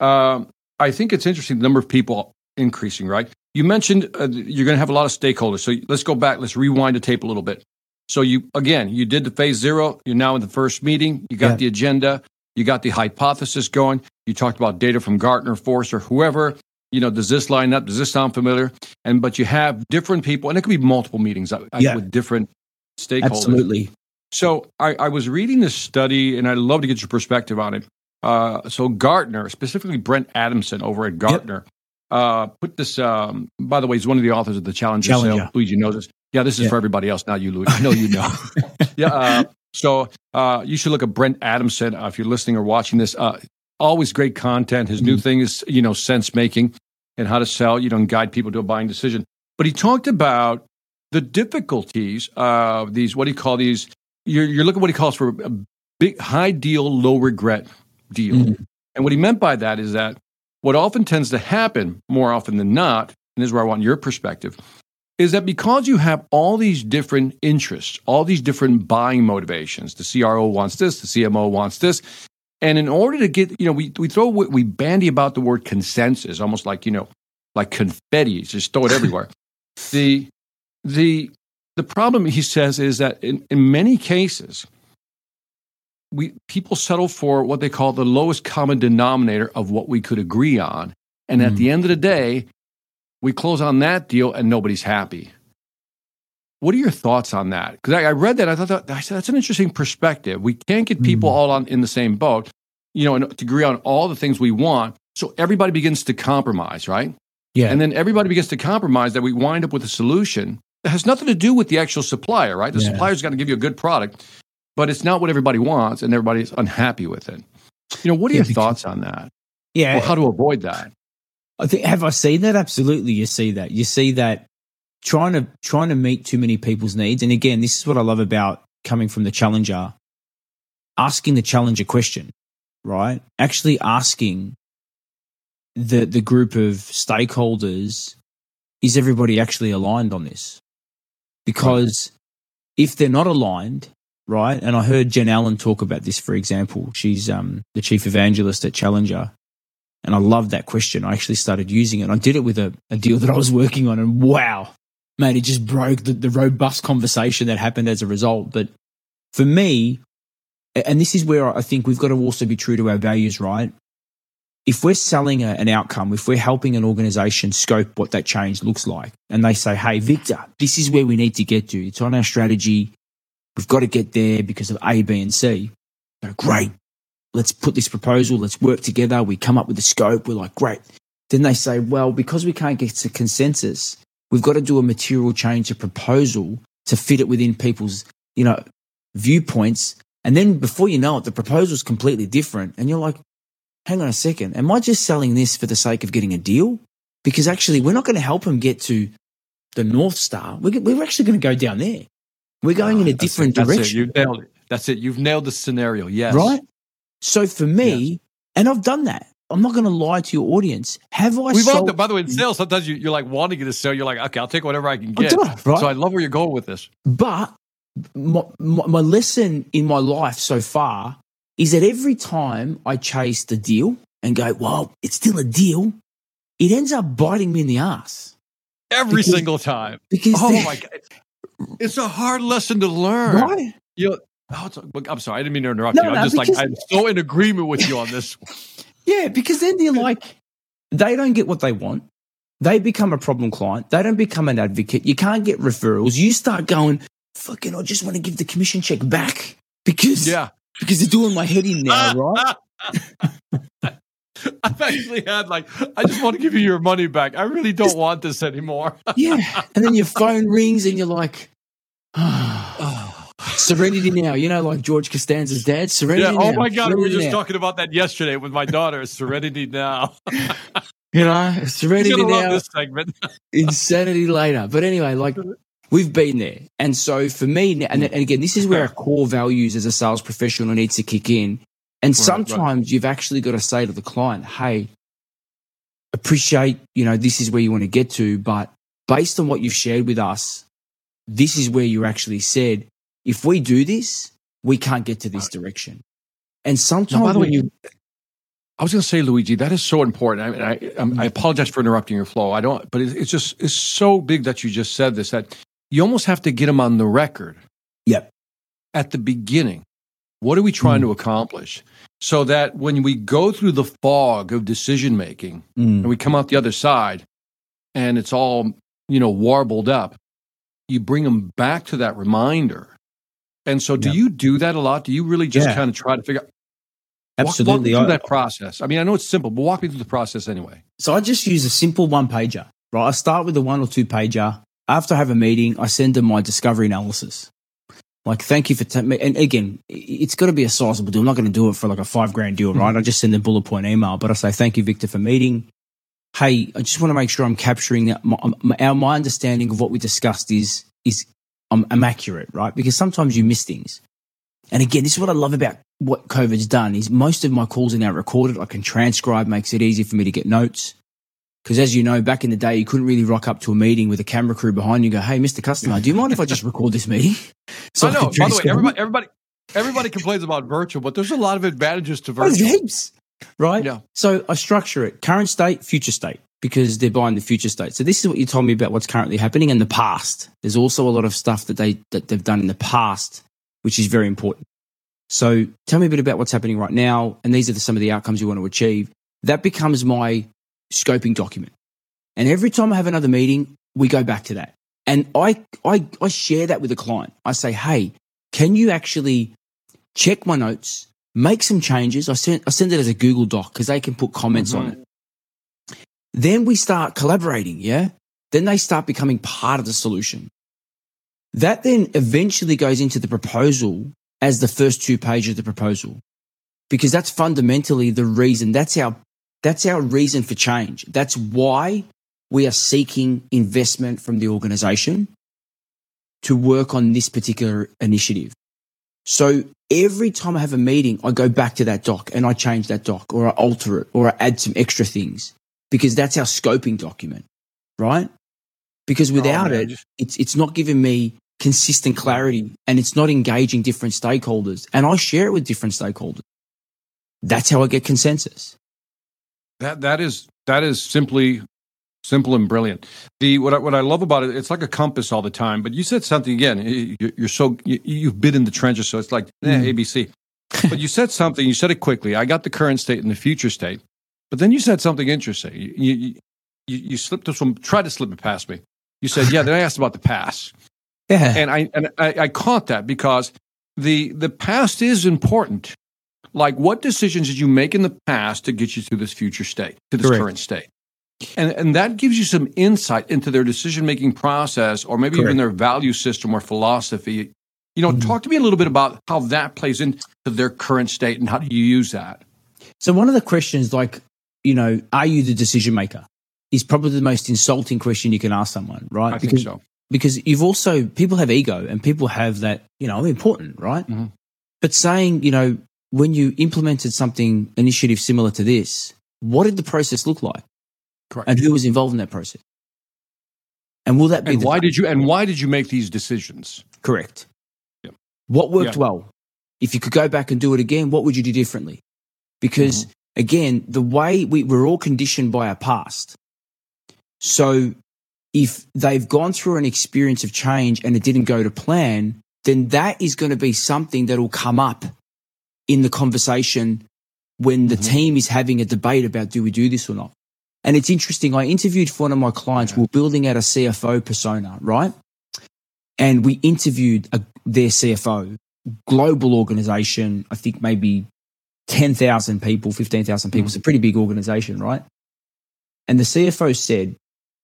Um, I think it's interesting the number of people increasing, right? You mentioned uh, you're going to have a lot of stakeholders. So let's go back. Let's rewind the tape a little bit. So you again, you did the phase zero. You're now in the first meeting. You got yeah. the agenda. You got the hypothesis going. You talked about data from Gartner, Forrester, whoever. You know, does this line up? Does this sound familiar? And but you have different people, and it could be multiple meetings yeah. with different stakeholders. Absolutely. So I, I, was reading this study, and I'd love to get your perspective on it. Uh, so Gartner, specifically Brent Adamson over at Gartner, yep uh, put this. Um, by the way, he's one of the authors of the Challenger, Challenger. Sale. Luigi knows this. Yeah, this is yeah. for everybody else, not you, Louis. I know you know. yeah. Uh, so uh, you should look at Brent Adamson uh, if you're listening or watching this. Uh, always great content. His mm-hmm. new thing is you know sense making and how to sell. You know, and guide people to a buying decision. But he talked about the difficulties of these. What do you call these? You're, you're looking at what he calls for a big high deal, low regret deal. Mm-hmm. And what he meant by that is that what often tends to happen, more often than not, and this is where I want your perspective, is that because you have all these different interests, all these different buying motivations, the CRO wants this, the CMO wants this, and in order to get, you know, we, we throw, we bandy about the word consensus, almost like, you know, like confetti, just throw it everywhere. the, the, the problem, he says, is that in, in many cases, we people settle for what they call the lowest common denominator of what we could agree on. And mm at the end of the day, we close on that deal and nobody's happy. What are your thoughts on that? Because I, I, read that, I thought that, I said that's an interesting perspective. We can't get people mm all on in the same boat, you know, and to agree on all the things we want. So everybody begins to compromise, right? Yeah. And then everybody begins to compromise that we wind up with a solution that has nothing to do with the actual supplier, right? The yeah. supplier's got to give you a good product but it's not what everybody wants and everybody's unhappy with it. You know, what are yeah, your thoughts on that? Yeah. How to avoid that? I think have I seen that? Absolutely. You see that. You see that trying to trying to meet too many people's needs. And again, this is what I love about coming from the challenger, asking the challenger question, right? Actually asking the the group of stakeholders, is everybody actually aligned on this? Because if they're not aligned, right? And I heard Jen Allen talk about this, for example. She's um, the chief evangelist at Challenger. And I love that question. I actually started using it. I did it with a, a deal that I was working on, and wow, man, it just broke the, the robust conversation that happened as a result. But for me, and this is where I think we've got to also be true to our values, right? If we're selling a, an outcome, if we're helping an organization scope what that change looks like, and they say, hey, Victor, this is where we need to get to, it's on our strategy, We've got to get there because of A, B, and C. So great. Let's put this proposal. Let's work together. We come up with the scope. We're like, great. Then they say, well, because we can't get to consensus, We've got to do a material change, a proposal to fit it within people's, you know, viewpoints. And then before you know it, the proposal is completely different. And you're like, hang on a second. Am I just selling this for the sake of getting a deal? Because actually, we're not going to help them get to the North Star. We're, we're actually going to go down there. We're going oh, in a ah, different it, direction. It. You nailed it. That's it. You've nailed the scenario. Yes. Right. So for me, yes. and I've done that. I'm not going to lie to your audience. Have I? We've sold- by the way, in sales, sometimes you, are like wanting to sell. You're like, okay, I'll take whatever I can get. Right? So I love where you're going with this. But my, my, my lesson in my life so far is that every time I chase the deal and go, well, it's still a deal, it ends up biting me in the ass. Every because, single time. Because oh my god, it's a hard lesson to learn. Right? You know, oh, I'm sorry, I didn't mean to interrupt no, you. I'm no, just like I'm so in agreement with you on this. yeah, because then they're like, they don't get what they want. They become a problem client. They don't become an advocate. You can't get referrals. You start going, fucking, I just want to give the commission check back because yeah, because they're doing my head in now, right? I've actually had like, I just want to give you your money back. I really don't want this anymore. yeah. And then your phone rings and you're like, oh, serenity now. You know, like George Costanza's dad, serenity yeah, Oh now. my God. Serenity we were just now. talking about that yesterday with my daughter. Serenity now. you know, serenity now. this segment. insanity later. But anyway, like, We've been there. And so for me, and, and again, this is where our core values as a sales professional needs to kick in and right, sometimes right. you've actually got to say to the client, hey, appreciate, you know, this is where you want to get to, but based on what you've shared with us, this is where you actually said, if we do this, we can't get to this direction. And sometimes now, by the way, you, I was going to say, Luigi, that is so important. I, I, I, apologize for interrupting your flow. I don't, but it's just it's so big that you just said this that you almost have to get them on the record. Yep. At the beginning, what are we trying mm. to accomplish? So that when we go through the fog of decision making mm. and we come out the other side and it's all, you know, warbled up, you bring them back to that reminder. And so, do yeah. you do that a lot? Do you really just yeah. kind of try to figure out? Absolutely. Walk, walk through that process. I mean, I know it's simple, but walk me through the process anyway. So I just use a simple one pager, right? I start with a one or two pager. After I have a meeting, I send them my discovery analysis. Like, thank you for, t- and again, it's got to be a sizable deal. I'm not going to do it for like a five grand deal, right? Mm-hmm. I just send a bullet point email, but I say, thank you, Victor, for meeting. Hey, I just want to make sure I'm capturing that. My, my, my understanding of what we discussed is, is Um, I'm, I'm accurate, right? Because sometimes you miss things. And again, this is what I love about what COVID's done is most of my calls are now recorded. I can transcribe, makes it easy for me to get notes. Because as you know, back in the day, you couldn't really rock up to a meeting with a camera crew behind you and go, Hey, Mr. Customer, do you mind if I just record this meeting? So I know. I By the way, everybody, everybody, everybody complains about virtual, but there's a lot of advantages to oh, virtual. heaps, right? Yeah. So I structure it current state, future state, because they're buying the future state. So this is what you told me about what's currently happening in the past. There's also a lot of stuff that they, that they've done in the past, which is very important. So tell me a bit about what's happening right now. And these are the, some of the outcomes you want to achieve. That becomes my scoping document. And every time I have another meeting, we go back to that. And I, I, I share that with the client. I say, Hey, can you actually check my notes, make some changes? I send, I send it as a Google doc because they can put comments mm-hmm. on it. Then we start collaborating. Yeah. Then they start becoming part of the solution. That then eventually goes into the proposal as the first two pages of the proposal because that's fundamentally the reason. That's our that's our reason for change. That's why we are seeking investment from the organization to work on this particular initiative. So every time I have a meeting, I go back to that doc and I change that doc or I alter it or I add some extra things because that's our scoping document, right? Because oh, without oh, it, it's, it's not giving me consistent clarity and it's not engaging different stakeholders. And I share it with different stakeholders. That's how I get consensus. That that is that is simply simple and brilliant. The what I, what I love about it, it's like a compass all the time. But you said something again. You're so you, have been in the trenches, so it's like eh, mm. ABC. but you said something. You said it quickly. I got the current state and the future state. But then you said something interesting. You you, you, you slipped this one. tried to slip it past me. You said, "Yeah." then I asked about the past. Yeah. And I and I, I caught that because the the past is important. Like, what decisions did you make in the past to get you to this future state, to this Correct. current state? And, and that gives you some insight into their decision making process or maybe Correct. even their value system or philosophy. You know, mm-hmm. talk to me a little bit about how that plays into their current state and how do you use that? So one of the questions, like, you know, are you the decision maker? Is probably the most insulting question you can ask someone, right? I because, think so. because you've also people have ego and people have that, you know, important, right? Mhm. But saying, you know, when you implemented something initiative similar to this, what did the process look like? Correct. And who was involved in that process? And will that be And why did you and why did you make these decisions? correct? Yep. What worked Yeah. well? If you could go back and do it again, what would you do differently? Because Mm-hmm. Again, the way we, we're all conditioned by our past. So if they've gone through an experience of change and it didn't go to plan, then that is going to be something that will come up in the conversation when the Mhm. team is having a debate about do we do this or not. And it's interesting. I interviewed for one of my clients. We We're building out a CFO persona, right? And we interviewed a, their CFO, global organization. I think maybe 10,000 people, 15,000 people. It's a pretty big organization, right? And the CFO said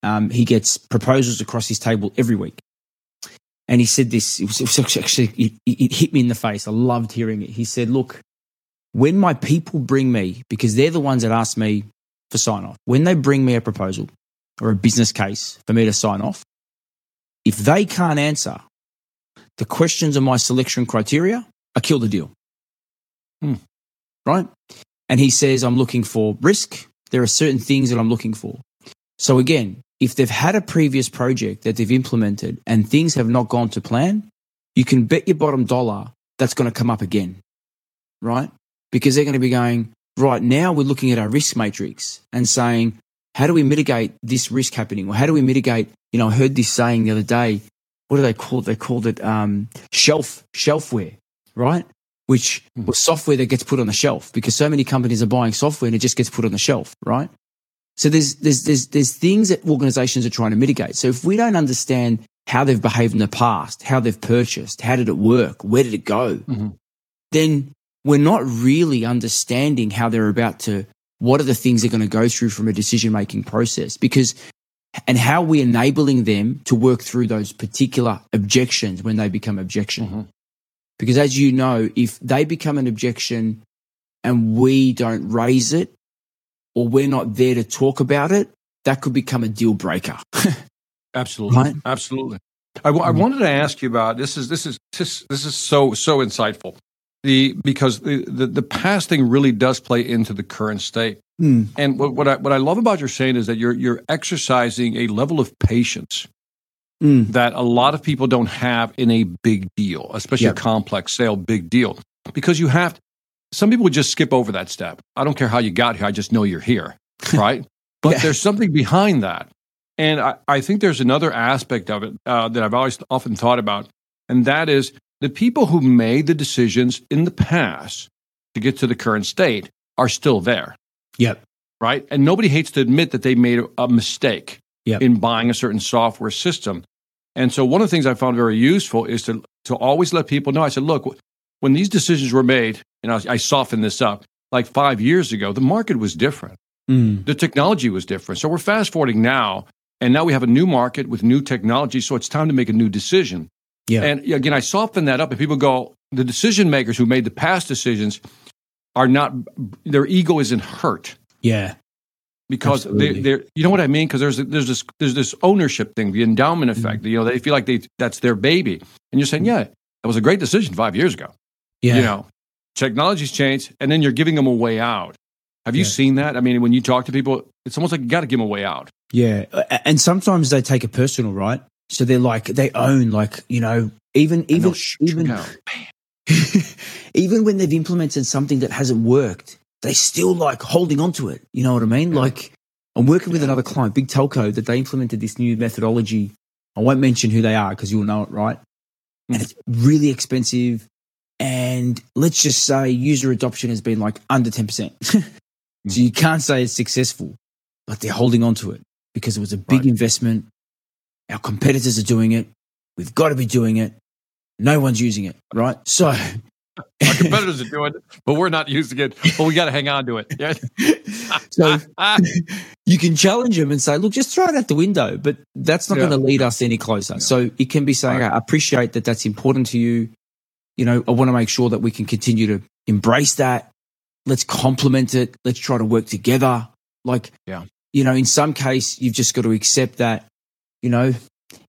um, he gets proposals across his table every week. And he said this, it was, it was actually, it, it hit me in the face. I loved hearing it. He said, Look, when my people bring me, because they're the ones that ask me for sign off, when they bring me a proposal or a business case for me to sign off, if they can't answer the questions of my selection criteria, I kill the deal. Hmm. Right? And he says, I'm looking for risk. There are certain things that I'm looking for. So again, if they've had a previous project that they've implemented and things have not gone to plan, you can bet your bottom dollar that's going to come up again. Right? Because they're going to be going, right now we're looking at our risk matrix and saying, how do we mitigate this risk happening? Or how do we mitigate, you know, I heard this saying the other day, what do they call it? They called it um, shelf, shelfware, right? Which was software that gets put on the shelf because so many companies are buying software and it just gets put on the shelf, right? So there's, there's, there's, there's things that organizations are trying to mitigate. So if we don't understand how they've behaved in the past, how they've purchased, how did it work? Where did it go? Mhm. Then we're not really understanding how they're about to, what are the things they're going to go through from a decision making process? Because, and how we're enabling them to work through those particular objections when they become objection. Mhm. Because as you know, if they become an objection and we don't raise it or we're not there to talk about it, that could become a deal breaker. Absolutely, Right. absolutely. I, w- I wanted to ask you about this. Is this is this, this is so so insightful. The because the, the the past thing really does play into the current state. Hmm. And what, what I what I love about your saying is that you're you're exercising a level of patience Mm. that a lot of people don't have in a big deal, especially Yep. a complex sale, big deal, because you have. Some people would just skip over that step. I don't care how you got here. I just know you're here, right? but Yeah. there's something behind that, and I, I think there's another aspect of it uh, that I've always often thought about, and that is the people who made the decisions in the past to get to the current state are still there Yep. right? And nobody hates to admit that they made a mistake Yep. in buying a certain software system. And so one of the things I found very useful is to to always let people know. I said, look, when these decisions were made, and I, I softened this up, like five years ago, the market was different. Mm. The technology was different. So we're fast forwarding now, and now we have a new market with new technology. So it's time to make a new decision. Yeah. And again, I soften that up, and people go, the decision makers who made the past decisions are not, their ego isn't hurt yeah. Because they, they're you know what I mean because there's there's this there's this ownership thing the endowment Mm-hmm. effect you know they feel like they that's their baby and you're saying yeah that was a great decision five years ago Yeah. you know technology's changed and then you're giving them a way out have you Yeah. seen that I mean when you talk to people it's almost like you got to give them a way out Yeah. And sometimes they take it personal, right? So they're like, they own, like, you know, even, even, even, even when they've implemented something that hasn't worked, they still like holding on to it. You know what I mean? Yeah. Like, I'm working with another client, big telco, that they implemented this new methodology. I won't mention who they are because you'll know it, right? And mm. it's really expensive. And let's just say user adoption has been like under 10%. so mm. you can't say it's successful, but they're holding on to it because it was a big Right. investment. Our competitors are doing it. We've got to be doing it. No one's using it, right? So, mm. Our competitors are doing it but we're not using it but we got to hang on to it yeah so you can challenge them and say, look, just throw it out the window, but that's not Yeah. going to lead us any closer. So it can be saying, Right. I appreciate that that's important to you. You know, I want to make sure that we can continue to embrace that. Let's complement it. Let's try to work together. Like, Yeah. you know, in some case, you've just got to accept that, you know,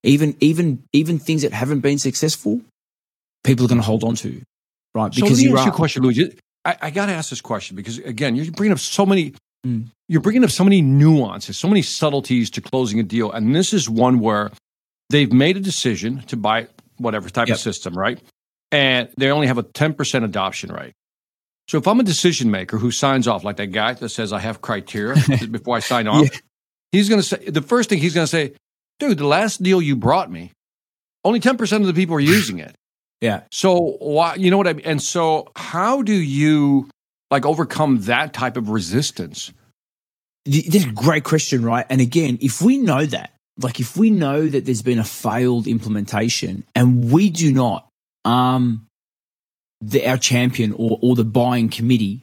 even, even, even things that haven't been successful, people are going to hold on to, right? So let me you ask you a question, Luigi. I, I got to ask this question because again, you're bringing up so many. Mm. You're bringing up so many nuances, so many subtleties to closing a deal, and this is one where they've made a decision to buy whatever type Yep. of system, right? And they only have a ten percent adoption rate. So if I'm a decision maker who signs off, like that guy that says I have criteria before I sign off, Yeah. he's going to say the first thing he's going to say, "Dude, the last deal you brought me, only ten percent of the people are using it." Yeah. So you know what I mean? And so how do you like overcome that type of resistance? This That's a great question, right? And again, if we know that, like if we know that there's been a failed implementation and we do not arm the, our champion or, or the buying committee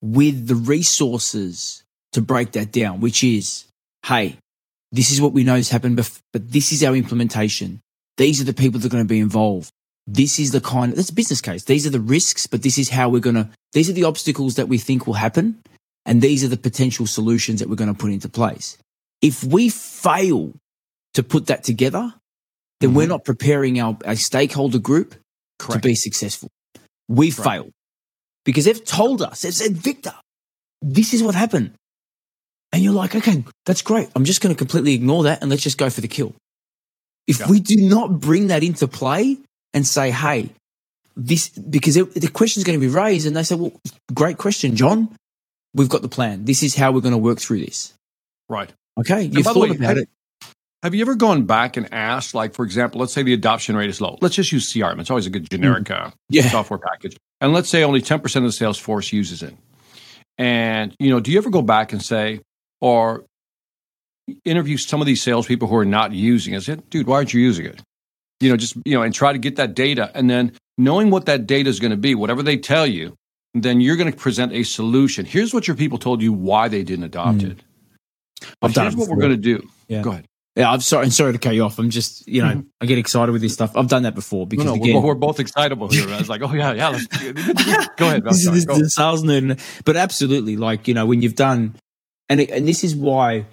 with the resources to break that down, which is, hey, this is what we know has happened, bef- but this is our implementation. These are the people that are going to be involved. This is the kind of, that's a business case. These are the risks, but this is how we're going to, these are the obstacles that we think will happen. And these are the potential solutions that we're going to put into place. If we fail to put that together, then we're Mhm. not preparing our, our stakeholder group to be successful. We Right. failed because they've told us, they've said, Victor, this is what happened. And you're like, okay, that's great. I'm just going to completely ignore that and let's just go for the kill. If Yeah. we do not bring that into play and say, hey, this, because it, the question is going to be raised and they say, well, great question, John. We've got the plan. This is how we're going to work through this. Right. Okay. You've thought way, about have- it. Have you ever gone back and asked, like, for example, let's say the adoption rate is low. Let's just use CRM. It's always a good generic uh, Yeah. software package. And let's say only 10% of the sales force uses it. And, you know, do you ever go back and say, or interview some of these salespeople who are not using it? Say, dude, why aren't you using it? You know, just, you know, and try to get that data. And then knowing what that data is going to be, whatever they tell you, then you're going to present a solution. Here's what your people told you why they didn't adopt Mm. it. I've But done here's what we're going to do. Yeah. Go ahead. Yeah. I'm sorry. I'm sorry to cut you off. I'm just, you know, Mhm. I get excited with this stuff. I've done that before because no, no, again, we're, we're both excitable here. I was like, oh yeah, yeah. Let's, go ahead. This sorry, is go. the sales nerd. But absolutely, like you know, when you've done, and it, and this is why,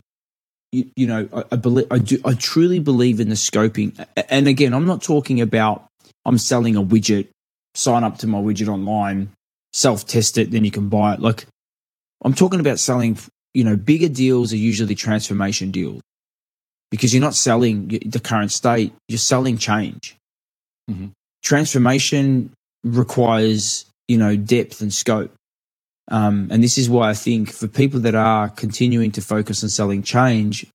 you, you know, I, I believe I do. I truly believe in the scoping. And again, I'm not talking about I'm selling a widget, sign up to my widget online, self test it, then you can buy it. Like I'm talking about selling. You know, bigger deals are usually transformation deals because you're not selling the current state; you're selling change. Mhm. Transformation requires you know depth and scope. Um, and this is why I think for people that are continuing to focus on selling change,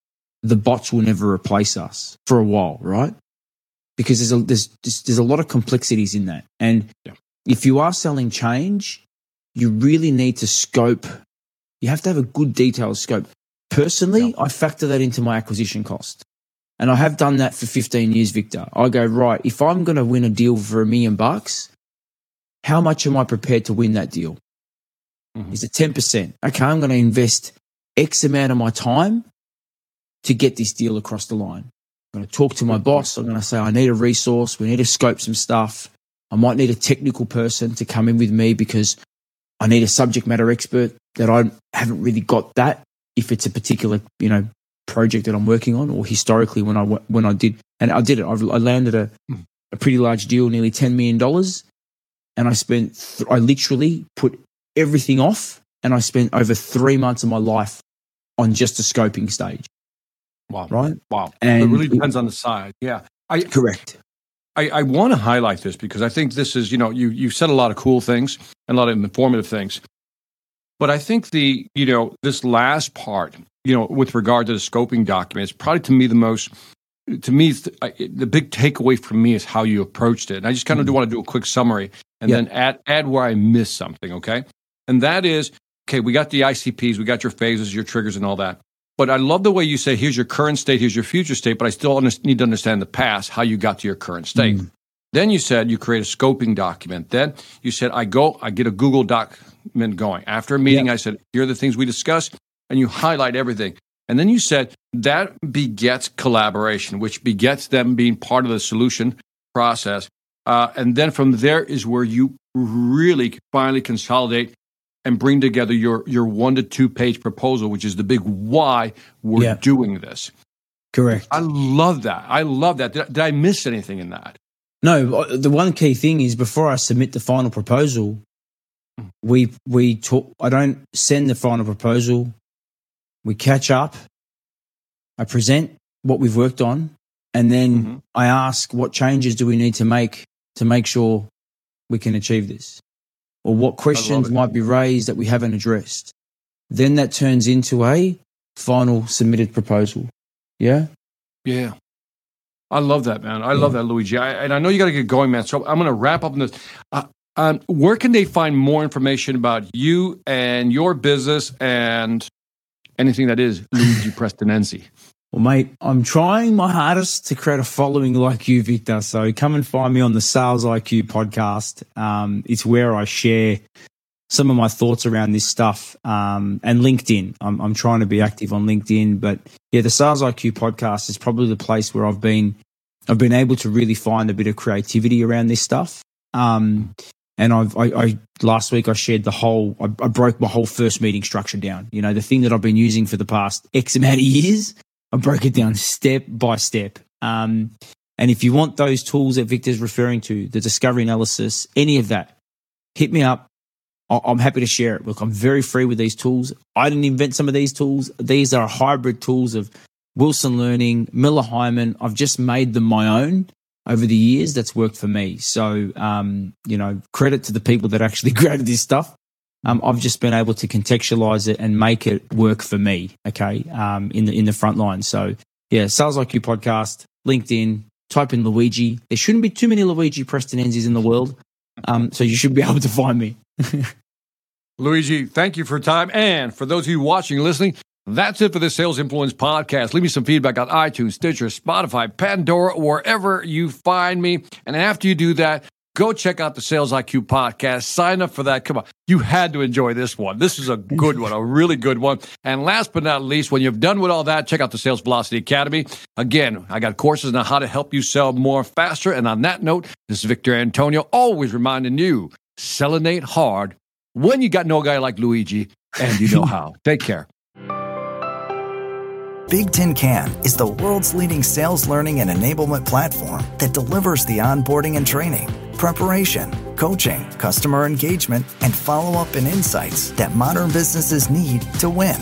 the bots will never replace us for a while, right? Because there's a there's there's, a lot of complexities in that, and Yeah. if you are selling change, you really need to scope. You have to have a good detailed scope. Personally, I factor that into my acquisition cost. And I have done that for 15 years, Victor. I go, right, if I'm going to win a deal for a million bucks, how much am I prepared to win that deal? Mhm. Is it 10%? Okay, I'm going to invest X amount of my time to get this deal across the line. I'm going to talk to my boss. I'm going to say, I need a resource. We need to scope some stuff. I might need a technical person to come in with me because I need a subject matter expert that I haven't really got that if it's a particular, you know, project that I'm working on or historically when I, when I did, and I did it. I, I landed a, Hmm. a pretty large deal, nearly $10 million. And I spent, th- I literally put everything off and I spent over three months of my life on just a scoping stage, Wow. right? Wow. And- it really depends on the size. Yeah. I, Correct. I, I want to highlight this because I think this is, you know, you, you've said a lot of cool things and a lot of informative things. But I think the, you know, this last part, you know, with regard to the scoping document, is probably to me the most, to me, the, I, the big takeaway for me is how you approached it. And I just kind of mm-hmm. do want to do a quick summary and Yeah. then add, add where I missed something. Okay. And that is, okay, we got the ICPs, we got your phases, your triggers, and all that. But I love the way you say, here's your current state, here's your future state, but I still need to understand the past, how you got to your current state. Then you said you create a scoping document. Then you said, I go, I get a Google document going. After a meeting, Yeah. I said, here are the things we discussed. and you highlight everything. And then you said that begets collaboration, which begets them being part of the solution process. Uh, and then from there is where you really finally consolidate and bring together your, your one to two page proposal, which is the big why we're yeah. doing this. Correct. I love that. I love that. Did, did I miss anything in that? No, the one key thing is before I submit the final proposal, hmm. we we talk. I don't send the final proposal. We catch up. I present what we've worked on, and then mm-hmm. I ask what changes do we need to make to make sure we can achieve this, or what questions might be raised that we haven't addressed. Then that turns into a final submitted proposal. Yeah. Yeah. I love that, man. I yeah. love that, Luigi. I, and I know you got to get going, man. So I'm going to wrap up on this. Uh, um, where can they find more information about you and your business and anything that is Luigi Prestinenzi? Well, mate, I'm trying my hardest to create a following like you, Victor. So come and find me on the Sales IQ podcast. Um, it's where I share some of my thoughts around this stuff um, and LinkedIn. I'm, I'm trying to be active on LinkedIn, but yeah, the Sales IQ podcast is probably the place where I've been I've been able to really find a bit of creativity around this stuff. Um, and I've, I, I, last week I shared the whole, I, I, broke my whole first meeting structure down. You know, the thing that I've been using for the past X amount of years, I broke it down step by step. Um, and if you want those tools that Victor's referring to, the discovery analysis, any of that, hit me up. I'm happy to share it. Look, I'm very free with these tools. I didn't invent some of these tools. These are hybrid tools of Wilson Learning, Miller Heiman. I've just made them my own over the years. That's worked for me. So, um, you know, credit to the people that actually created this stuff. Um, I've just been able to contextualize it and make it work for me. Okay, um, in the in the front line. So, yeah, Sales IQ podcast, LinkedIn. Type in Luigi. There shouldn't be too many Luigi Prestinenzis in the world. Um, so you should be able to find me. Luigi, thank you for time. And for those of you watching listening, that's it for the Sales Influence podcast. Leave me some feedback on iTunes, Stitcher, Spotify, Pandora, wherever you find me. And after you do that, go check out the Sales IQ podcast. Sign up for that. Come on. You had to enjoy this one. This is a good one, a really good one. And last but not least, when you've done with all that, check out the Sales Velocity Academy. Again, I got courses on how to help you sell more faster. And on that note, this is Victor Antonio, always reminding you, selenate hard when you got no guy like Luigi and you know how. Take care. Big Tin Can is the world's leading sales learning and enablement platform that delivers the onboarding and training, preparation, coaching, customer engagement, and follow up and insights that modern businesses need to win.